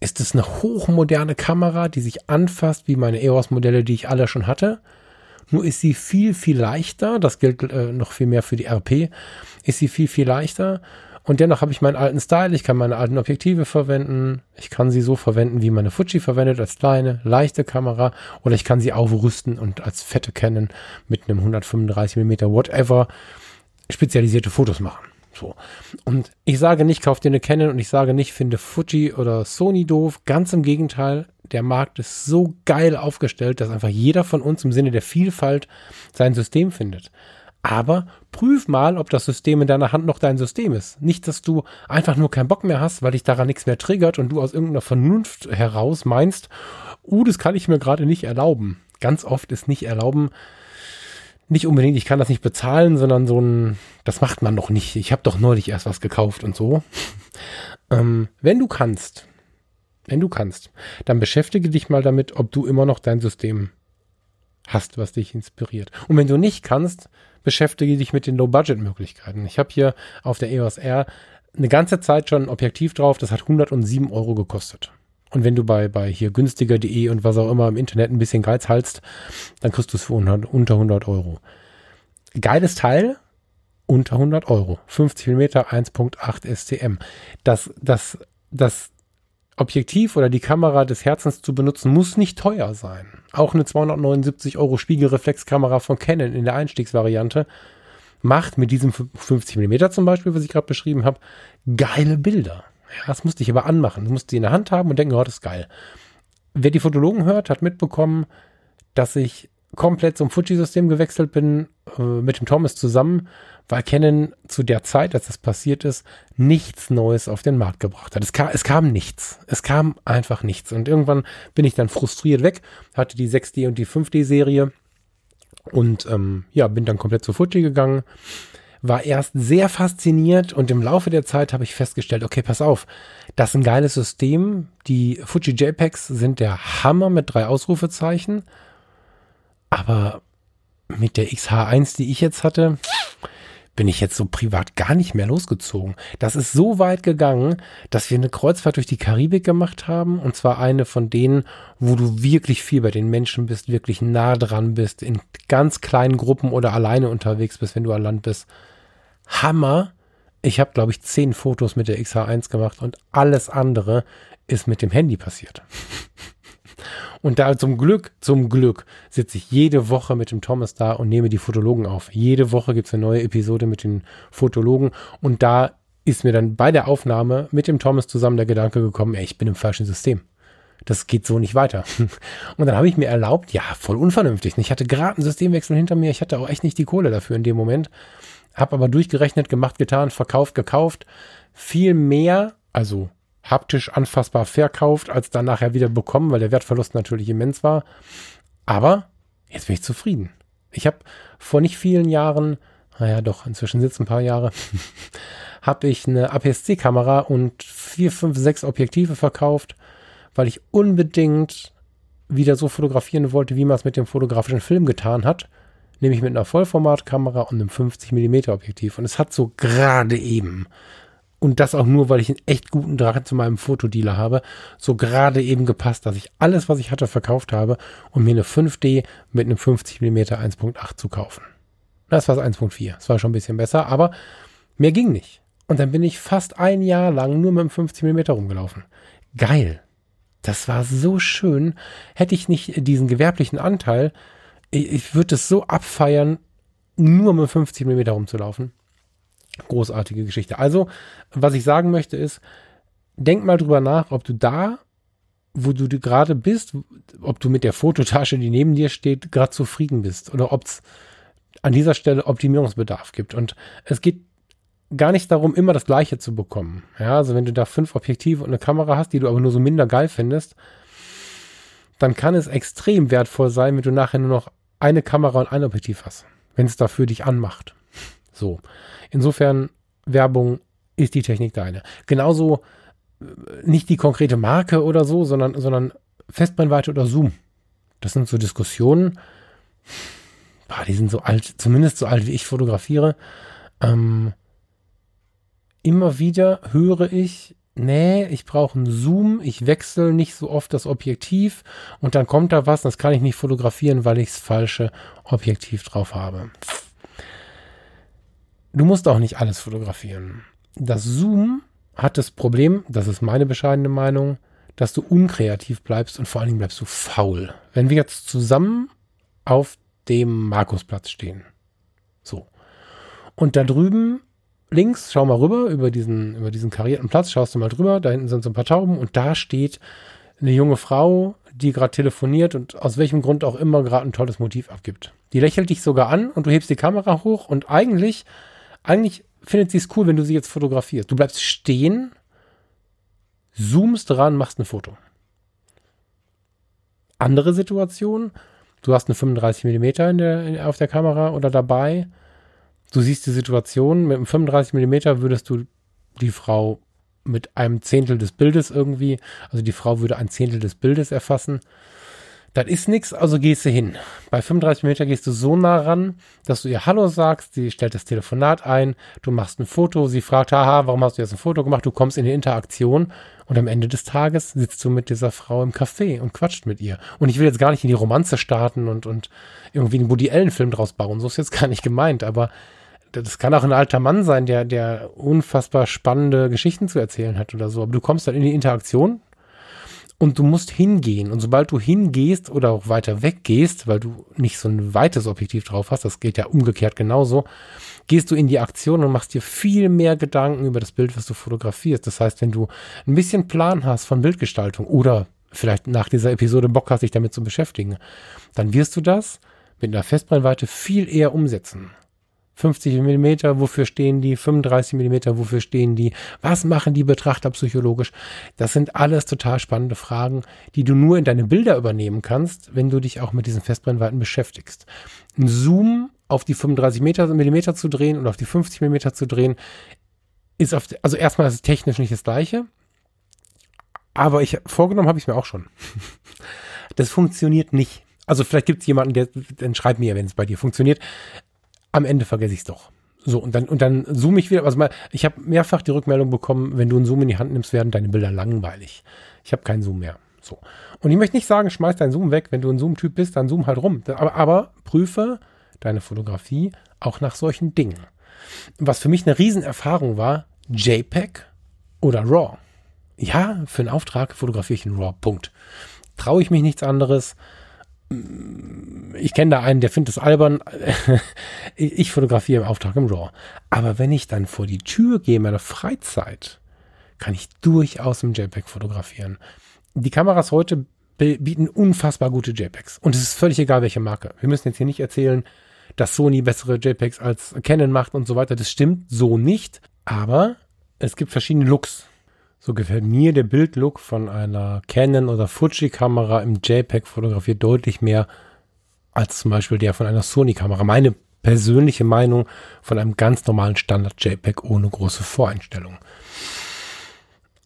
ist es eine hochmoderne Kamera, die sich anfasst wie meine EOS-Modelle, die ich alle schon hatte. Nur ist sie viel, viel leichter. Das gilt äh, noch viel mehr für die RP. Ist sie viel, viel leichter. Und dennoch habe ich meinen alten Style. Ich kann meine alten Objektive verwenden. Ich kann sie so verwenden, wie meine Fuji verwendet, als kleine, leichte Kamera. Oder ich kann sie aufrüsten und als fette Canon mit einem 135 mm whatever spezialisierte Fotos machen. So. Und ich sage nicht, kauf dir eine Canon und ich sage nicht, finde Fuji oder Sony doof. Ganz im Gegenteil, der Markt ist so geil aufgestellt, dass einfach jeder von uns im Sinne der Vielfalt sein System findet. Aber prüf mal, ob das System in deiner Hand noch dein System ist. Nicht, dass du einfach nur keinen Bock mehr hast, weil dich daran nichts mehr triggert und du aus irgendeiner Vernunft heraus meinst, uh, das kann ich mir gerade nicht erlauben. Ganz oft ist nicht erlauben, nicht unbedingt, ich kann das nicht bezahlen, sondern so ein, das macht man doch nicht. Ich habe doch neulich erst was gekauft und so. ähm, wenn du kannst, wenn du kannst, dann beschäftige dich mal damit, ob du immer noch dein System hast, was dich inspiriert. Und wenn du nicht kannst, beschäftige dich mit den Low-Budget-Möglichkeiten. Ich habe hier auf der EOS R eine ganze Zeit schon ein Objektiv drauf, das hat 107 Euro gekostet. Und wenn du bei, bei hier günstiger.de und was auch immer im Internet ein bisschen Geiz halst, dann kriegst du es für unter, unter 100 Euro. Geiles Teil, unter 100 Euro. 50 mm 1.8 STM. Das, das, das Objektiv oder die Kamera des Herzens zu benutzen, muss nicht teuer sein. Auch eine 279 Euro Spiegelreflexkamera von Canon in der Einstiegsvariante macht mit diesem 50 mm zum Beispiel, was ich gerade beschrieben habe, geile Bilder. Ja, das musste ich aber anmachen. Du musst sie in der Hand haben und denken, oh, das ist geil. wer die Fotologen hört, hat mitbekommen, dass ich komplett zum Fuji-System gewechselt bin, äh, mit dem Thomas zusammen, weil Canon zu der Zeit, als das passiert ist, nichts Neues auf den Markt gebracht hat. Es kam, es kam nichts. Es kam einfach nichts. Und irgendwann bin ich dann frustriert weg, hatte die 6D und die 5D-Serie und ähm, ja, bin dann komplett zu Fuji gegangen. War erst sehr fasziniert und im Laufe der Zeit habe ich festgestellt, okay, pass auf, das ist ein geiles System. Die Fuji JPEGs sind der Hammer mit drei Ausrufezeichen. Aber mit der XH1, die ich jetzt hatte, bin ich jetzt so privat gar nicht mehr losgezogen. Das ist so weit gegangen, dass wir eine Kreuzfahrt durch die Karibik gemacht haben. Und zwar eine von denen, wo du wirklich viel bei den Menschen bist, wirklich nah dran bist, in ganz kleinen Gruppen oder alleine unterwegs bist, wenn du an Land bist. Hammer. Ich habe, glaube ich, zehn Fotos mit der XH1 gemacht und alles andere ist mit dem Handy passiert. Und da zum Glück, zum Glück sitze ich jede Woche mit dem Thomas da und nehme die Fotologen auf. Jede Woche gibt es eine neue Episode mit den Fotologen und da ist mir dann bei der Aufnahme mit dem Thomas zusammen der Gedanke gekommen, ey, ich bin im falschen System. Das geht so nicht weiter. Und dann habe ich mir erlaubt, ja, voll unvernünftig. Ich hatte gerade einen Systemwechsel hinter mir. Ich hatte auch echt nicht die Kohle dafür in dem Moment. Habe aber durchgerechnet, gemacht, getan, verkauft, gekauft. Viel mehr, also haptisch anfassbar verkauft, als dann nachher wieder bekommen, weil der Wertverlust natürlich immens war. Aber jetzt bin ich zufrieden. Ich habe vor nicht vielen Jahren, naja doch, inzwischen sitzen ein paar Jahre, habe ich eine APS-C-Kamera und vier, fünf, sechs Objektive verkauft, weil ich unbedingt wieder so fotografieren wollte, wie man es mit dem fotografischen Film getan hat, nämlich mit einer Vollformatkamera und einem 50 mm Objektiv. Und es hat so gerade eben und das auch nur, weil ich einen echt guten Draht zu meinem Fotodealer habe, so gerade eben gepasst, dass ich alles, was ich hatte, verkauft habe, um mir eine 5D mit einem 50mm 1.8 zu kaufen. Das war 1.4. Das war schon ein bisschen besser, aber mehr ging nicht. Und dann bin ich fast ein Jahr lang nur mit einem 50mm rumgelaufen. Geil. Das war so schön. Hätte ich nicht diesen gewerblichen Anteil, ich, ich würde es so abfeiern, nur mit 50 mm rumzulaufen. Großartige Geschichte. Also, was ich sagen möchte ist, denk mal drüber nach, ob du da, wo du gerade bist, ob du mit der Fototasche, die neben dir steht, gerade zufrieden bist oder ob es an dieser Stelle Optimierungsbedarf gibt. Und es geht gar nicht darum, immer das Gleiche zu bekommen. Ja, also wenn du da fünf Objektive und eine Kamera hast, die du aber nur so minder geil findest, dann kann es extrem wertvoll sein, wenn du nachher nur noch eine Kamera und ein Objektiv hast, wenn es dafür dich anmacht. So. Insofern, Werbung ist die Technik deine. Genauso äh, nicht die konkrete Marke oder so, sondern, sondern Festbrennweite oder Zoom. Das sind so Diskussionen. Boah, die sind so alt, zumindest so alt wie ich fotografiere. Ähm, immer wieder höre ich, nee, ich brauche einen Zoom, ich wechsle nicht so oft das Objektiv und dann kommt da was, das kann ich nicht fotografieren, weil ich das falsche Objektiv drauf habe. Du musst auch nicht alles fotografieren. Das Zoom hat das Problem, das ist meine bescheidene Meinung, dass du unkreativ bleibst und vor allen Dingen bleibst du faul. Wenn wir jetzt zusammen auf dem Markusplatz stehen. So. Und da drüben links, schau mal rüber über diesen, über diesen karierten Platz, schaust du mal drüber, da hinten sind so ein paar Tauben und da steht eine junge Frau, die gerade telefoniert und aus welchem Grund auch immer gerade ein tolles Motiv abgibt. Die lächelt dich sogar an und du hebst die Kamera hoch und eigentlich eigentlich findet sie es cool, wenn du sie jetzt fotografierst. Du bleibst stehen, zoomst dran, machst ein Foto. Andere Situation, du hast eine 35 mm in der, auf der Kamera oder dabei. Du siehst die Situation, mit einem 35 mm würdest du die Frau mit einem Zehntel des Bildes irgendwie, also die Frau würde ein Zehntel des Bildes erfassen das ist nichts, also gehst du hin. Bei 35 Meter gehst du so nah ran, dass du ihr Hallo sagst, sie stellt das Telefonat ein, du machst ein Foto, sie fragt, haha, warum hast du jetzt ein Foto gemacht? Du kommst in die Interaktion und am Ende des Tages sitzt du mit dieser Frau im Café und quatscht mit ihr. Und ich will jetzt gar nicht in die Romanze starten und, und irgendwie einen Woody Allen-Film draus bauen, so ist jetzt gar nicht gemeint, aber das kann auch ein alter Mann sein, der, der unfassbar spannende Geschichten zu erzählen hat oder so. Aber du kommst dann in die Interaktion, und du musst hingehen. Und sobald du hingehst oder auch weiter weggehst, weil du nicht so ein weites Objektiv drauf hast, das geht ja umgekehrt genauso, gehst du in die Aktion und machst dir viel mehr Gedanken über das Bild, was du fotografierst. Das heißt, wenn du ein bisschen Plan hast von Bildgestaltung oder vielleicht nach dieser Episode Bock hast, dich damit zu beschäftigen, dann wirst du das mit einer Festbrennweite viel eher umsetzen. 50 Millimeter, wofür stehen die? 35 Millimeter, wofür stehen die? Was machen die Betrachter psychologisch? Das sind alles total spannende Fragen, die du nur in deine Bilder übernehmen kannst, wenn du dich auch mit diesen Festbrennweiten beschäftigst. Ein Zoom auf die 35 Meter, Millimeter zu drehen und auf die 50 Millimeter zu drehen, ist auf, also erstmal ist es technisch nicht das gleiche, aber ich, vorgenommen habe ich es mir auch schon. Das funktioniert nicht. Also vielleicht gibt es jemanden, der, dann schreibt mir, wenn es bei dir funktioniert am Ende vergesse ich es doch. So, und dann, und dann zoome ich wieder. Also mal, ich habe mehrfach die Rückmeldung bekommen, wenn du einen Zoom in die Hand nimmst, werden deine Bilder langweilig. Ich habe keinen Zoom mehr. So. Und ich möchte nicht sagen, schmeiß deinen Zoom weg. Wenn du ein Zoom-Typ bist, dann zoom halt rum. Aber, aber prüfe deine Fotografie auch nach solchen Dingen. Was für mich eine Riesenerfahrung war, JPEG oder RAW. Ja, für einen Auftrag fotografiere ich in RAW. Punkt. Traue ich mich nichts anderes ich kenne da einen, der findet es albern. ich fotografiere im Auftrag im RAW. Aber wenn ich dann vor die Tür gehe in meiner Freizeit, kann ich durchaus im JPEG fotografieren. Die Kameras heute bieten unfassbar gute JPEGs. Und es ist völlig egal, welche Marke. Wir müssen jetzt hier nicht erzählen, dass Sony bessere JPEGs als Canon macht und so weiter. Das stimmt so nicht. Aber es gibt verschiedene Looks. So gefällt mir der Bildlook von einer Canon oder Fuji-Kamera im JPEG fotografiert deutlich mehr als zum Beispiel der von einer Sony-Kamera. Meine persönliche Meinung von einem ganz normalen Standard-JPEG ohne große Voreinstellungen.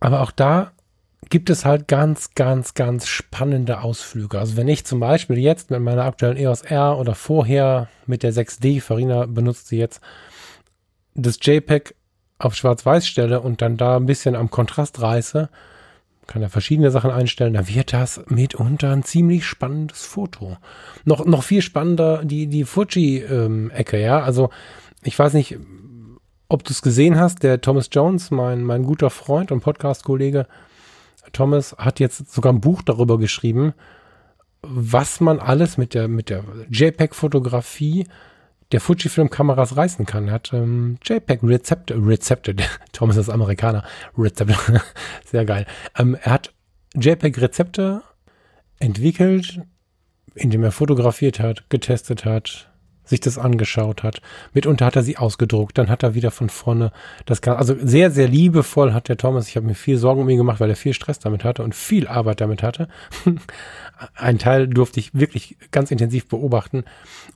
Aber auch da gibt es halt ganz, ganz, ganz spannende Ausflüge. Also wenn ich zum Beispiel jetzt mit meiner aktuellen EOS R oder vorher mit der 6D, Farina benutzt sie jetzt, das JPEG auf Schwarz-Weiß stelle und dann da ein bisschen am Kontrast reiße, kann er verschiedene Sachen einstellen, dann wird das mitunter ein ziemlich spannendes Foto. Noch, noch viel spannender die, die Fuji-Ecke, ähm, ja. Also ich weiß nicht, ob du es gesehen hast, der Thomas Jones, mein, mein guter Freund und Podcast-Kollege Thomas, hat jetzt sogar ein Buch darüber geschrieben, was man alles mit der, mit der JPEG-Fotografie der Fujifilm-Kameras reißen kann. Er hat ähm, JPEG-Rezepte, Rezepte, Thomas ist Amerikaner, Rezepte, sehr geil. Ähm, er hat JPEG-Rezepte entwickelt, indem er fotografiert hat, getestet hat, sich das angeschaut hat. Mitunter hat er sie ausgedruckt, dann hat er wieder von vorne das Ganze, also sehr, sehr liebevoll hat der Thomas, ich habe mir viel Sorgen um ihn gemacht, weil er viel Stress damit hatte und viel Arbeit damit hatte. Ein Teil durfte ich wirklich ganz intensiv beobachten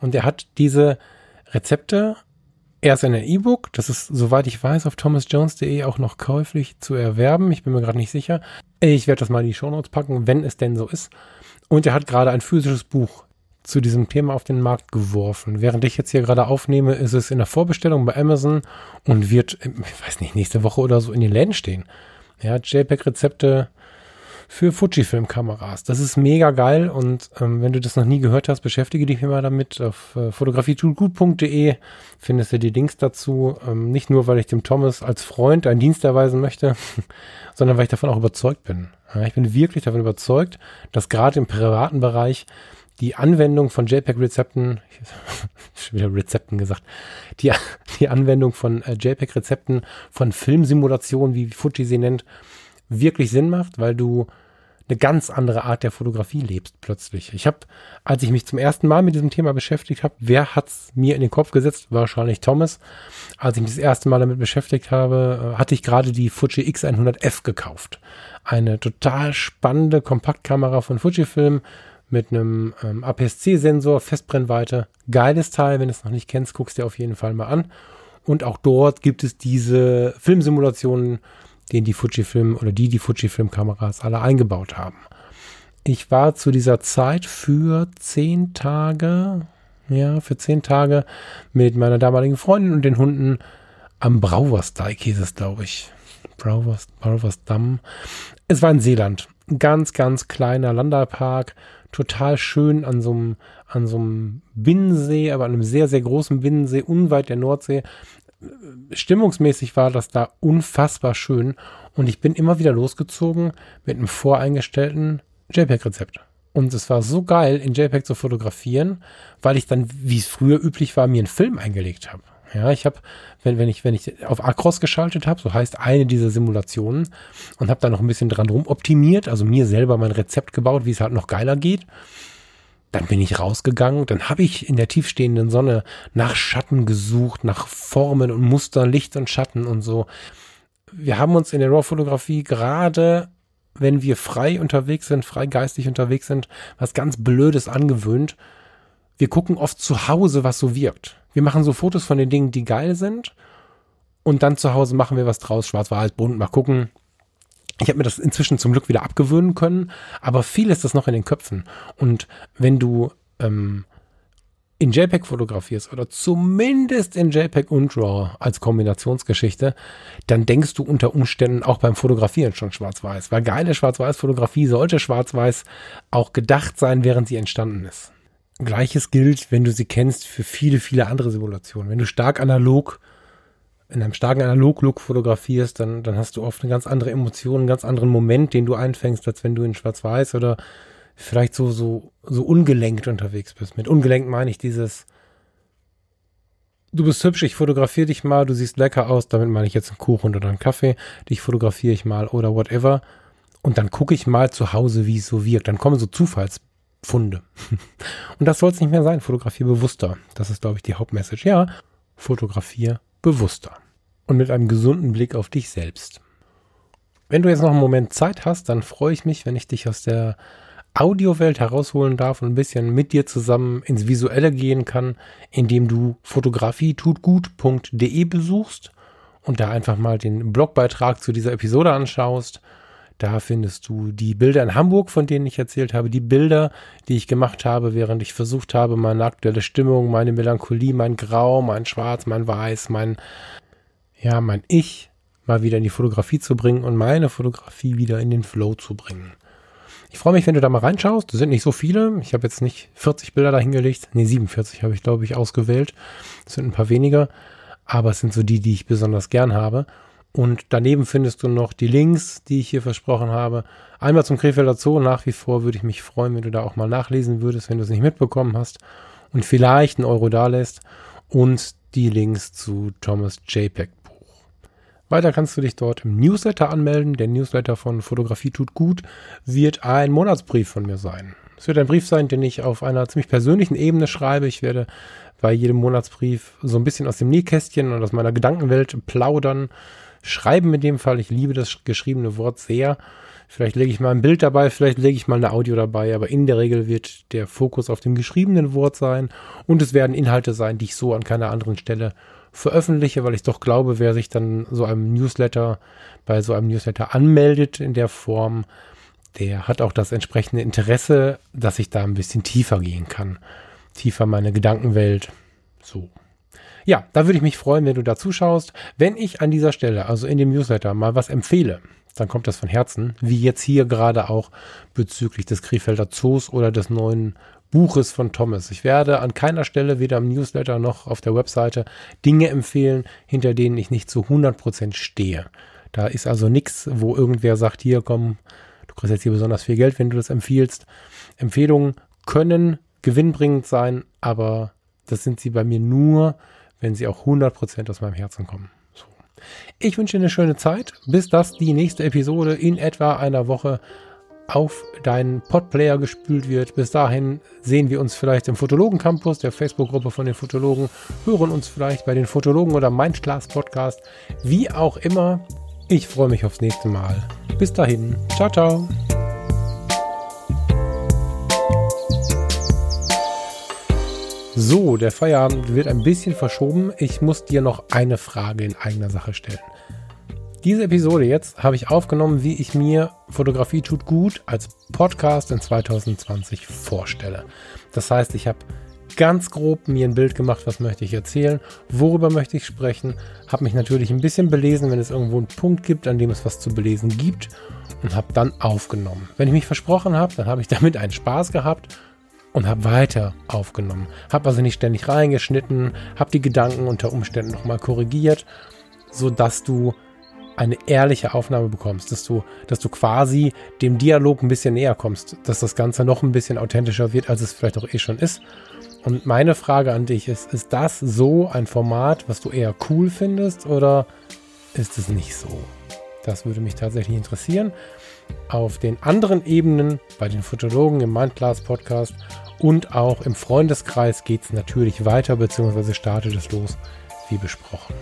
und er hat diese Rezepte erst in ein E-Book. Das ist, soweit ich weiß, auf thomasjones.de auch noch käuflich zu erwerben. Ich bin mir gerade nicht sicher. Ich werde das mal in die Shownotes packen, wenn es denn so ist. Und er hat gerade ein physisches Buch zu diesem Thema auf den Markt geworfen. Während ich jetzt hier gerade aufnehme, ist es in der Vorbestellung bei Amazon und wird, ich weiß nicht, nächste Woche oder so in den Läden stehen. Ja, JPEG-Rezepte für Fujifilm-Kameras. Das ist mega geil und ähm, wenn du das noch nie gehört hast, beschäftige dich mal damit. Auf äh, fotografietoolgut.de findest du die Links dazu. Ähm, nicht nur, weil ich dem Thomas als Freund einen Dienst erweisen möchte, sondern weil ich davon auch überzeugt bin. Ja, ich bin wirklich davon überzeugt, dass gerade im privaten Bereich die Anwendung von JPEG-Rezepten, schon wieder Rezepten gesagt, die, die Anwendung von äh, JPEG-Rezepten von Filmsimulationen, wie Fuji sie nennt, wirklich Sinn macht, weil du eine ganz andere Art der Fotografie lebst plötzlich. Ich habe, als ich mich zum ersten Mal mit diesem Thema beschäftigt habe, wer hat's mir in den Kopf gesetzt? Wahrscheinlich Thomas. Als ich mich das erste Mal damit beschäftigt habe, äh, hatte ich gerade die Fuji X100F gekauft. Eine total spannende Kompaktkamera von Fujifilm mit einem ähm, APS-C-Sensor, Festbrennweite. Geiles Teil, wenn du es noch nicht kennst, guckst dir auf jeden Fall mal an. Und auch dort gibt es diese Filmsimulationen den die Fujifilm oder die die Fujifilm-Kameras alle eingebaut haben. Ich war zu dieser Zeit für zehn Tage, ja, für zehn Tage mit meiner damaligen Freundin und den Hunden am Brauwursteig hieß es, glaube ich. Brauwurst, Brauwurstdamm. Es war in Seeland. Ganz, ganz kleiner Landerpark. Total schön an so einem, an so einem Binnensee, aber an einem sehr, sehr großen Binnensee, unweit der Nordsee stimmungsmäßig war das da unfassbar schön und ich bin immer wieder losgezogen mit einem voreingestellten JPEG-Rezept. Und es war so geil, in JPEG zu fotografieren, weil ich dann, wie es früher üblich war, mir einen Film eingelegt habe. Ja, ich habe, wenn, wenn ich, wenn ich auf Acros geschaltet habe, so heißt eine dieser Simulationen, und habe da noch ein bisschen dran rum optimiert, also mir selber mein Rezept gebaut, wie es halt noch geiler geht. Dann bin ich rausgegangen, dann habe ich in der tiefstehenden Sonne nach Schatten gesucht, nach Formen und Mustern, Licht und Schatten und so. Wir haben uns in der RAW-Fotografie gerade, wenn wir frei unterwegs sind, frei geistig unterwegs sind, was ganz Blödes angewöhnt. Wir gucken oft zu Hause, was so wirkt. Wir machen so Fotos von den Dingen, die geil sind. Und dann zu Hause machen wir was draus, schwarz-weiß, bunt, mal gucken, ich habe mir das inzwischen zum Glück wieder abgewöhnen können, aber viel ist das noch in den Köpfen. Und wenn du ähm, in JPEG fotografierst oder zumindest in JPEG und RAW als Kombinationsgeschichte, dann denkst du unter Umständen auch beim Fotografieren schon schwarz-weiß. Weil geile Schwarz-Weiß-Fotografie sollte schwarz-weiß auch gedacht sein, während sie entstanden ist. Gleiches gilt, wenn du sie kennst, für viele, viele andere Simulationen. Wenn du stark analog in einem starken Analog-Look fotografierst, dann, dann hast du oft eine ganz andere Emotion, einen ganz anderen Moment, den du einfängst, als wenn du in Schwarz-Weiß oder vielleicht so, so, so ungelenkt unterwegs bist. Mit ungelenkt meine ich dieses, du bist hübsch, ich fotografiere dich mal, du siehst lecker aus, damit meine ich jetzt einen Kuchen oder einen Kaffee, dich fotografiere ich mal oder whatever. Und dann gucke ich mal zu Hause, wie es so wirkt. Dann kommen so Zufallsfunde. Und das soll es nicht mehr sein. Fotografiere bewusster. Das ist, glaube ich, die Hauptmessage. Ja, fotografiere bewusster und mit einem gesunden Blick auf dich selbst. Wenn du jetzt noch einen Moment Zeit hast, dann freue ich mich, wenn ich dich aus der Audiowelt herausholen darf und ein bisschen mit dir zusammen ins Visuelle gehen kann, indem du fotografietutgut.de besuchst und da einfach mal den Blogbeitrag zu dieser Episode anschaust. Da findest du die Bilder in Hamburg, von denen ich erzählt habe, die Bilder, die ich gemacht habe, während ich versucht habe, meine aktuelle Stimmung, meine Melancholie, mein Grau, mein Schwarz, mein Weiß, mein, ja, mein Ich mal wieder in die Fotografie zu bringen und meine Fotografie wieder in den Flow zu bringen. Ich freue mich, wenn du da mal reinschaust. Das sind nicht so viele. Ich habe jetzt nicht 40 Bilder dahingelegt. Nee, 47 habe ich, glaube ich, ausgewählt. Das sind ein paar weniger. Aber es sind so die, die ich besonders gern habe. Und daneben findest du noch die Links, die ich hier versprochen habe. Einmal zum Krefelder Zoo. Nach wie vor würde ich mich freuen, wenn du da auch mal nachlesen würdest, wenn du es nicht mitbekommen hast. Und vielleicht einen Euro da lässt. Und die Links zu Thomas JPEG Buch. Weiter kannst du dich dort im Newsletter anmelden. Der Newsletter von Fotografie tut gut wird ein Monatsbrief von mir sein. Es wird ein Brief sein, den ich auf einer ziemlich persönlichen Ebene schreibe. Ich werde bei jedem Monatsbrief so ein bisschen aus dem Nähkästchen und aus meiner Gedankenwelt plaudern Schreiben in dem Fall. Ich liebe das geschriebene Wort sehr. Vielleicht lege ich mal ein Bild dabei, vielleicht lege ich mal eine Audio dabei, aber in der Regel wird der Fokus auf dem geschriebenen Wort sein und es werden Inhalte sein, die ich so an keiner anderen Stelle veröffentliche, weil ich doch glaube, wer sich dann so einem Newsletter bei so einem Newsletter anmeldet in der Form, der hat auch das entsprechende Interesse, dass ich da ein bisschen tiefer gehen kann. Tiefer meine Gedankenwelt. So. Ja, da würde ich mich freuen, wenn du da zuschaust. Wenn ich an dieser Stelle, also in dem Newsletter, mal was empfehle, dann kommt das von Herzen, wie jetzt hier gerade auch bezüglich des Krefelder Zoos oder des neuen Buches von Thomas. Ich werde an keiner Stelle, weder im Newsletter noch auf der Webseite, Dinge empfehlen, hinter denen ich nicht zu 100% stehe. Da ist also nichts, wo irgendwer sagt, hier komm, du kriegst jetzt hier besonders viel Geld, wenn du das empfiehlst. Empfehlungen können gewinnbringend sein, aber das sind sie bei mir nur, wenn sie auch 100% aus meinem Herzen kommen. So. Ich wünsche dir eine schöne Zeit, bis das die nächste Episode in etwa einer Woche auf deinen Podplayer gespült wird. Bis dahin sehen wir uns vielleicht im Fotologen Campus, der Facebook-Gruppe von den Fotologen, hören uns vielleicht bei den Fotologen oder Mindclass Podcast. Wie auch immer, ich freue mich aufs nächste Mal. Bis dahin, ciao, ciao. So, der Feierabend wird ein bisschen verschoben. Ich muss dir noch eine Frage in eigener Sache stellen. Diese Episode jetzt habe ich aufgenommen, wie ich mir Fotografie tut gut als Podcast in 2020 vorstelle. Das heißt, ich habe ganz grob mir ein Bild gemacht, was möchte ich erzählen, worüber möchte ich sprechen, habe mich natürlich ein bisschen belesen, wenn es irgendwo einen Punkt gibt, an dem es was zu belesen gibt und habe dann aufgenommen. Wenn ich mich versprochen habe, dann habe ich damit einen Spaß gehabt und habe weiter aufgenommen. Habe also nicht ständig reingeschnitten, habe die Gedanken unter Umständen nochmal korrigiert, sodass du eine ehrliche Aufnahme bekommst, dass du, dass du quasi dem Dialog ein bisschen näher kommst, dass das Ganze noch ein bisschen authentischer wird, als es vielleicht auch eh schon ist. Und meine Frage an dich ist, ist das so ein Format, was du eher cool findest oder ist es nicht so? Das würde mich tatsächlich interessieren. Auf den anderen Ebenen, bei den Fotologen im Mindclass Podcast und auch im Freundeskreis geht es natürlich weiter, beziehungsweise startet es los, wie besprochen.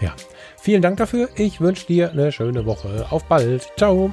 Ja, vielen Dank dafür. Ich wünsche dir eine schöne Woche. Auf bald. Ciao.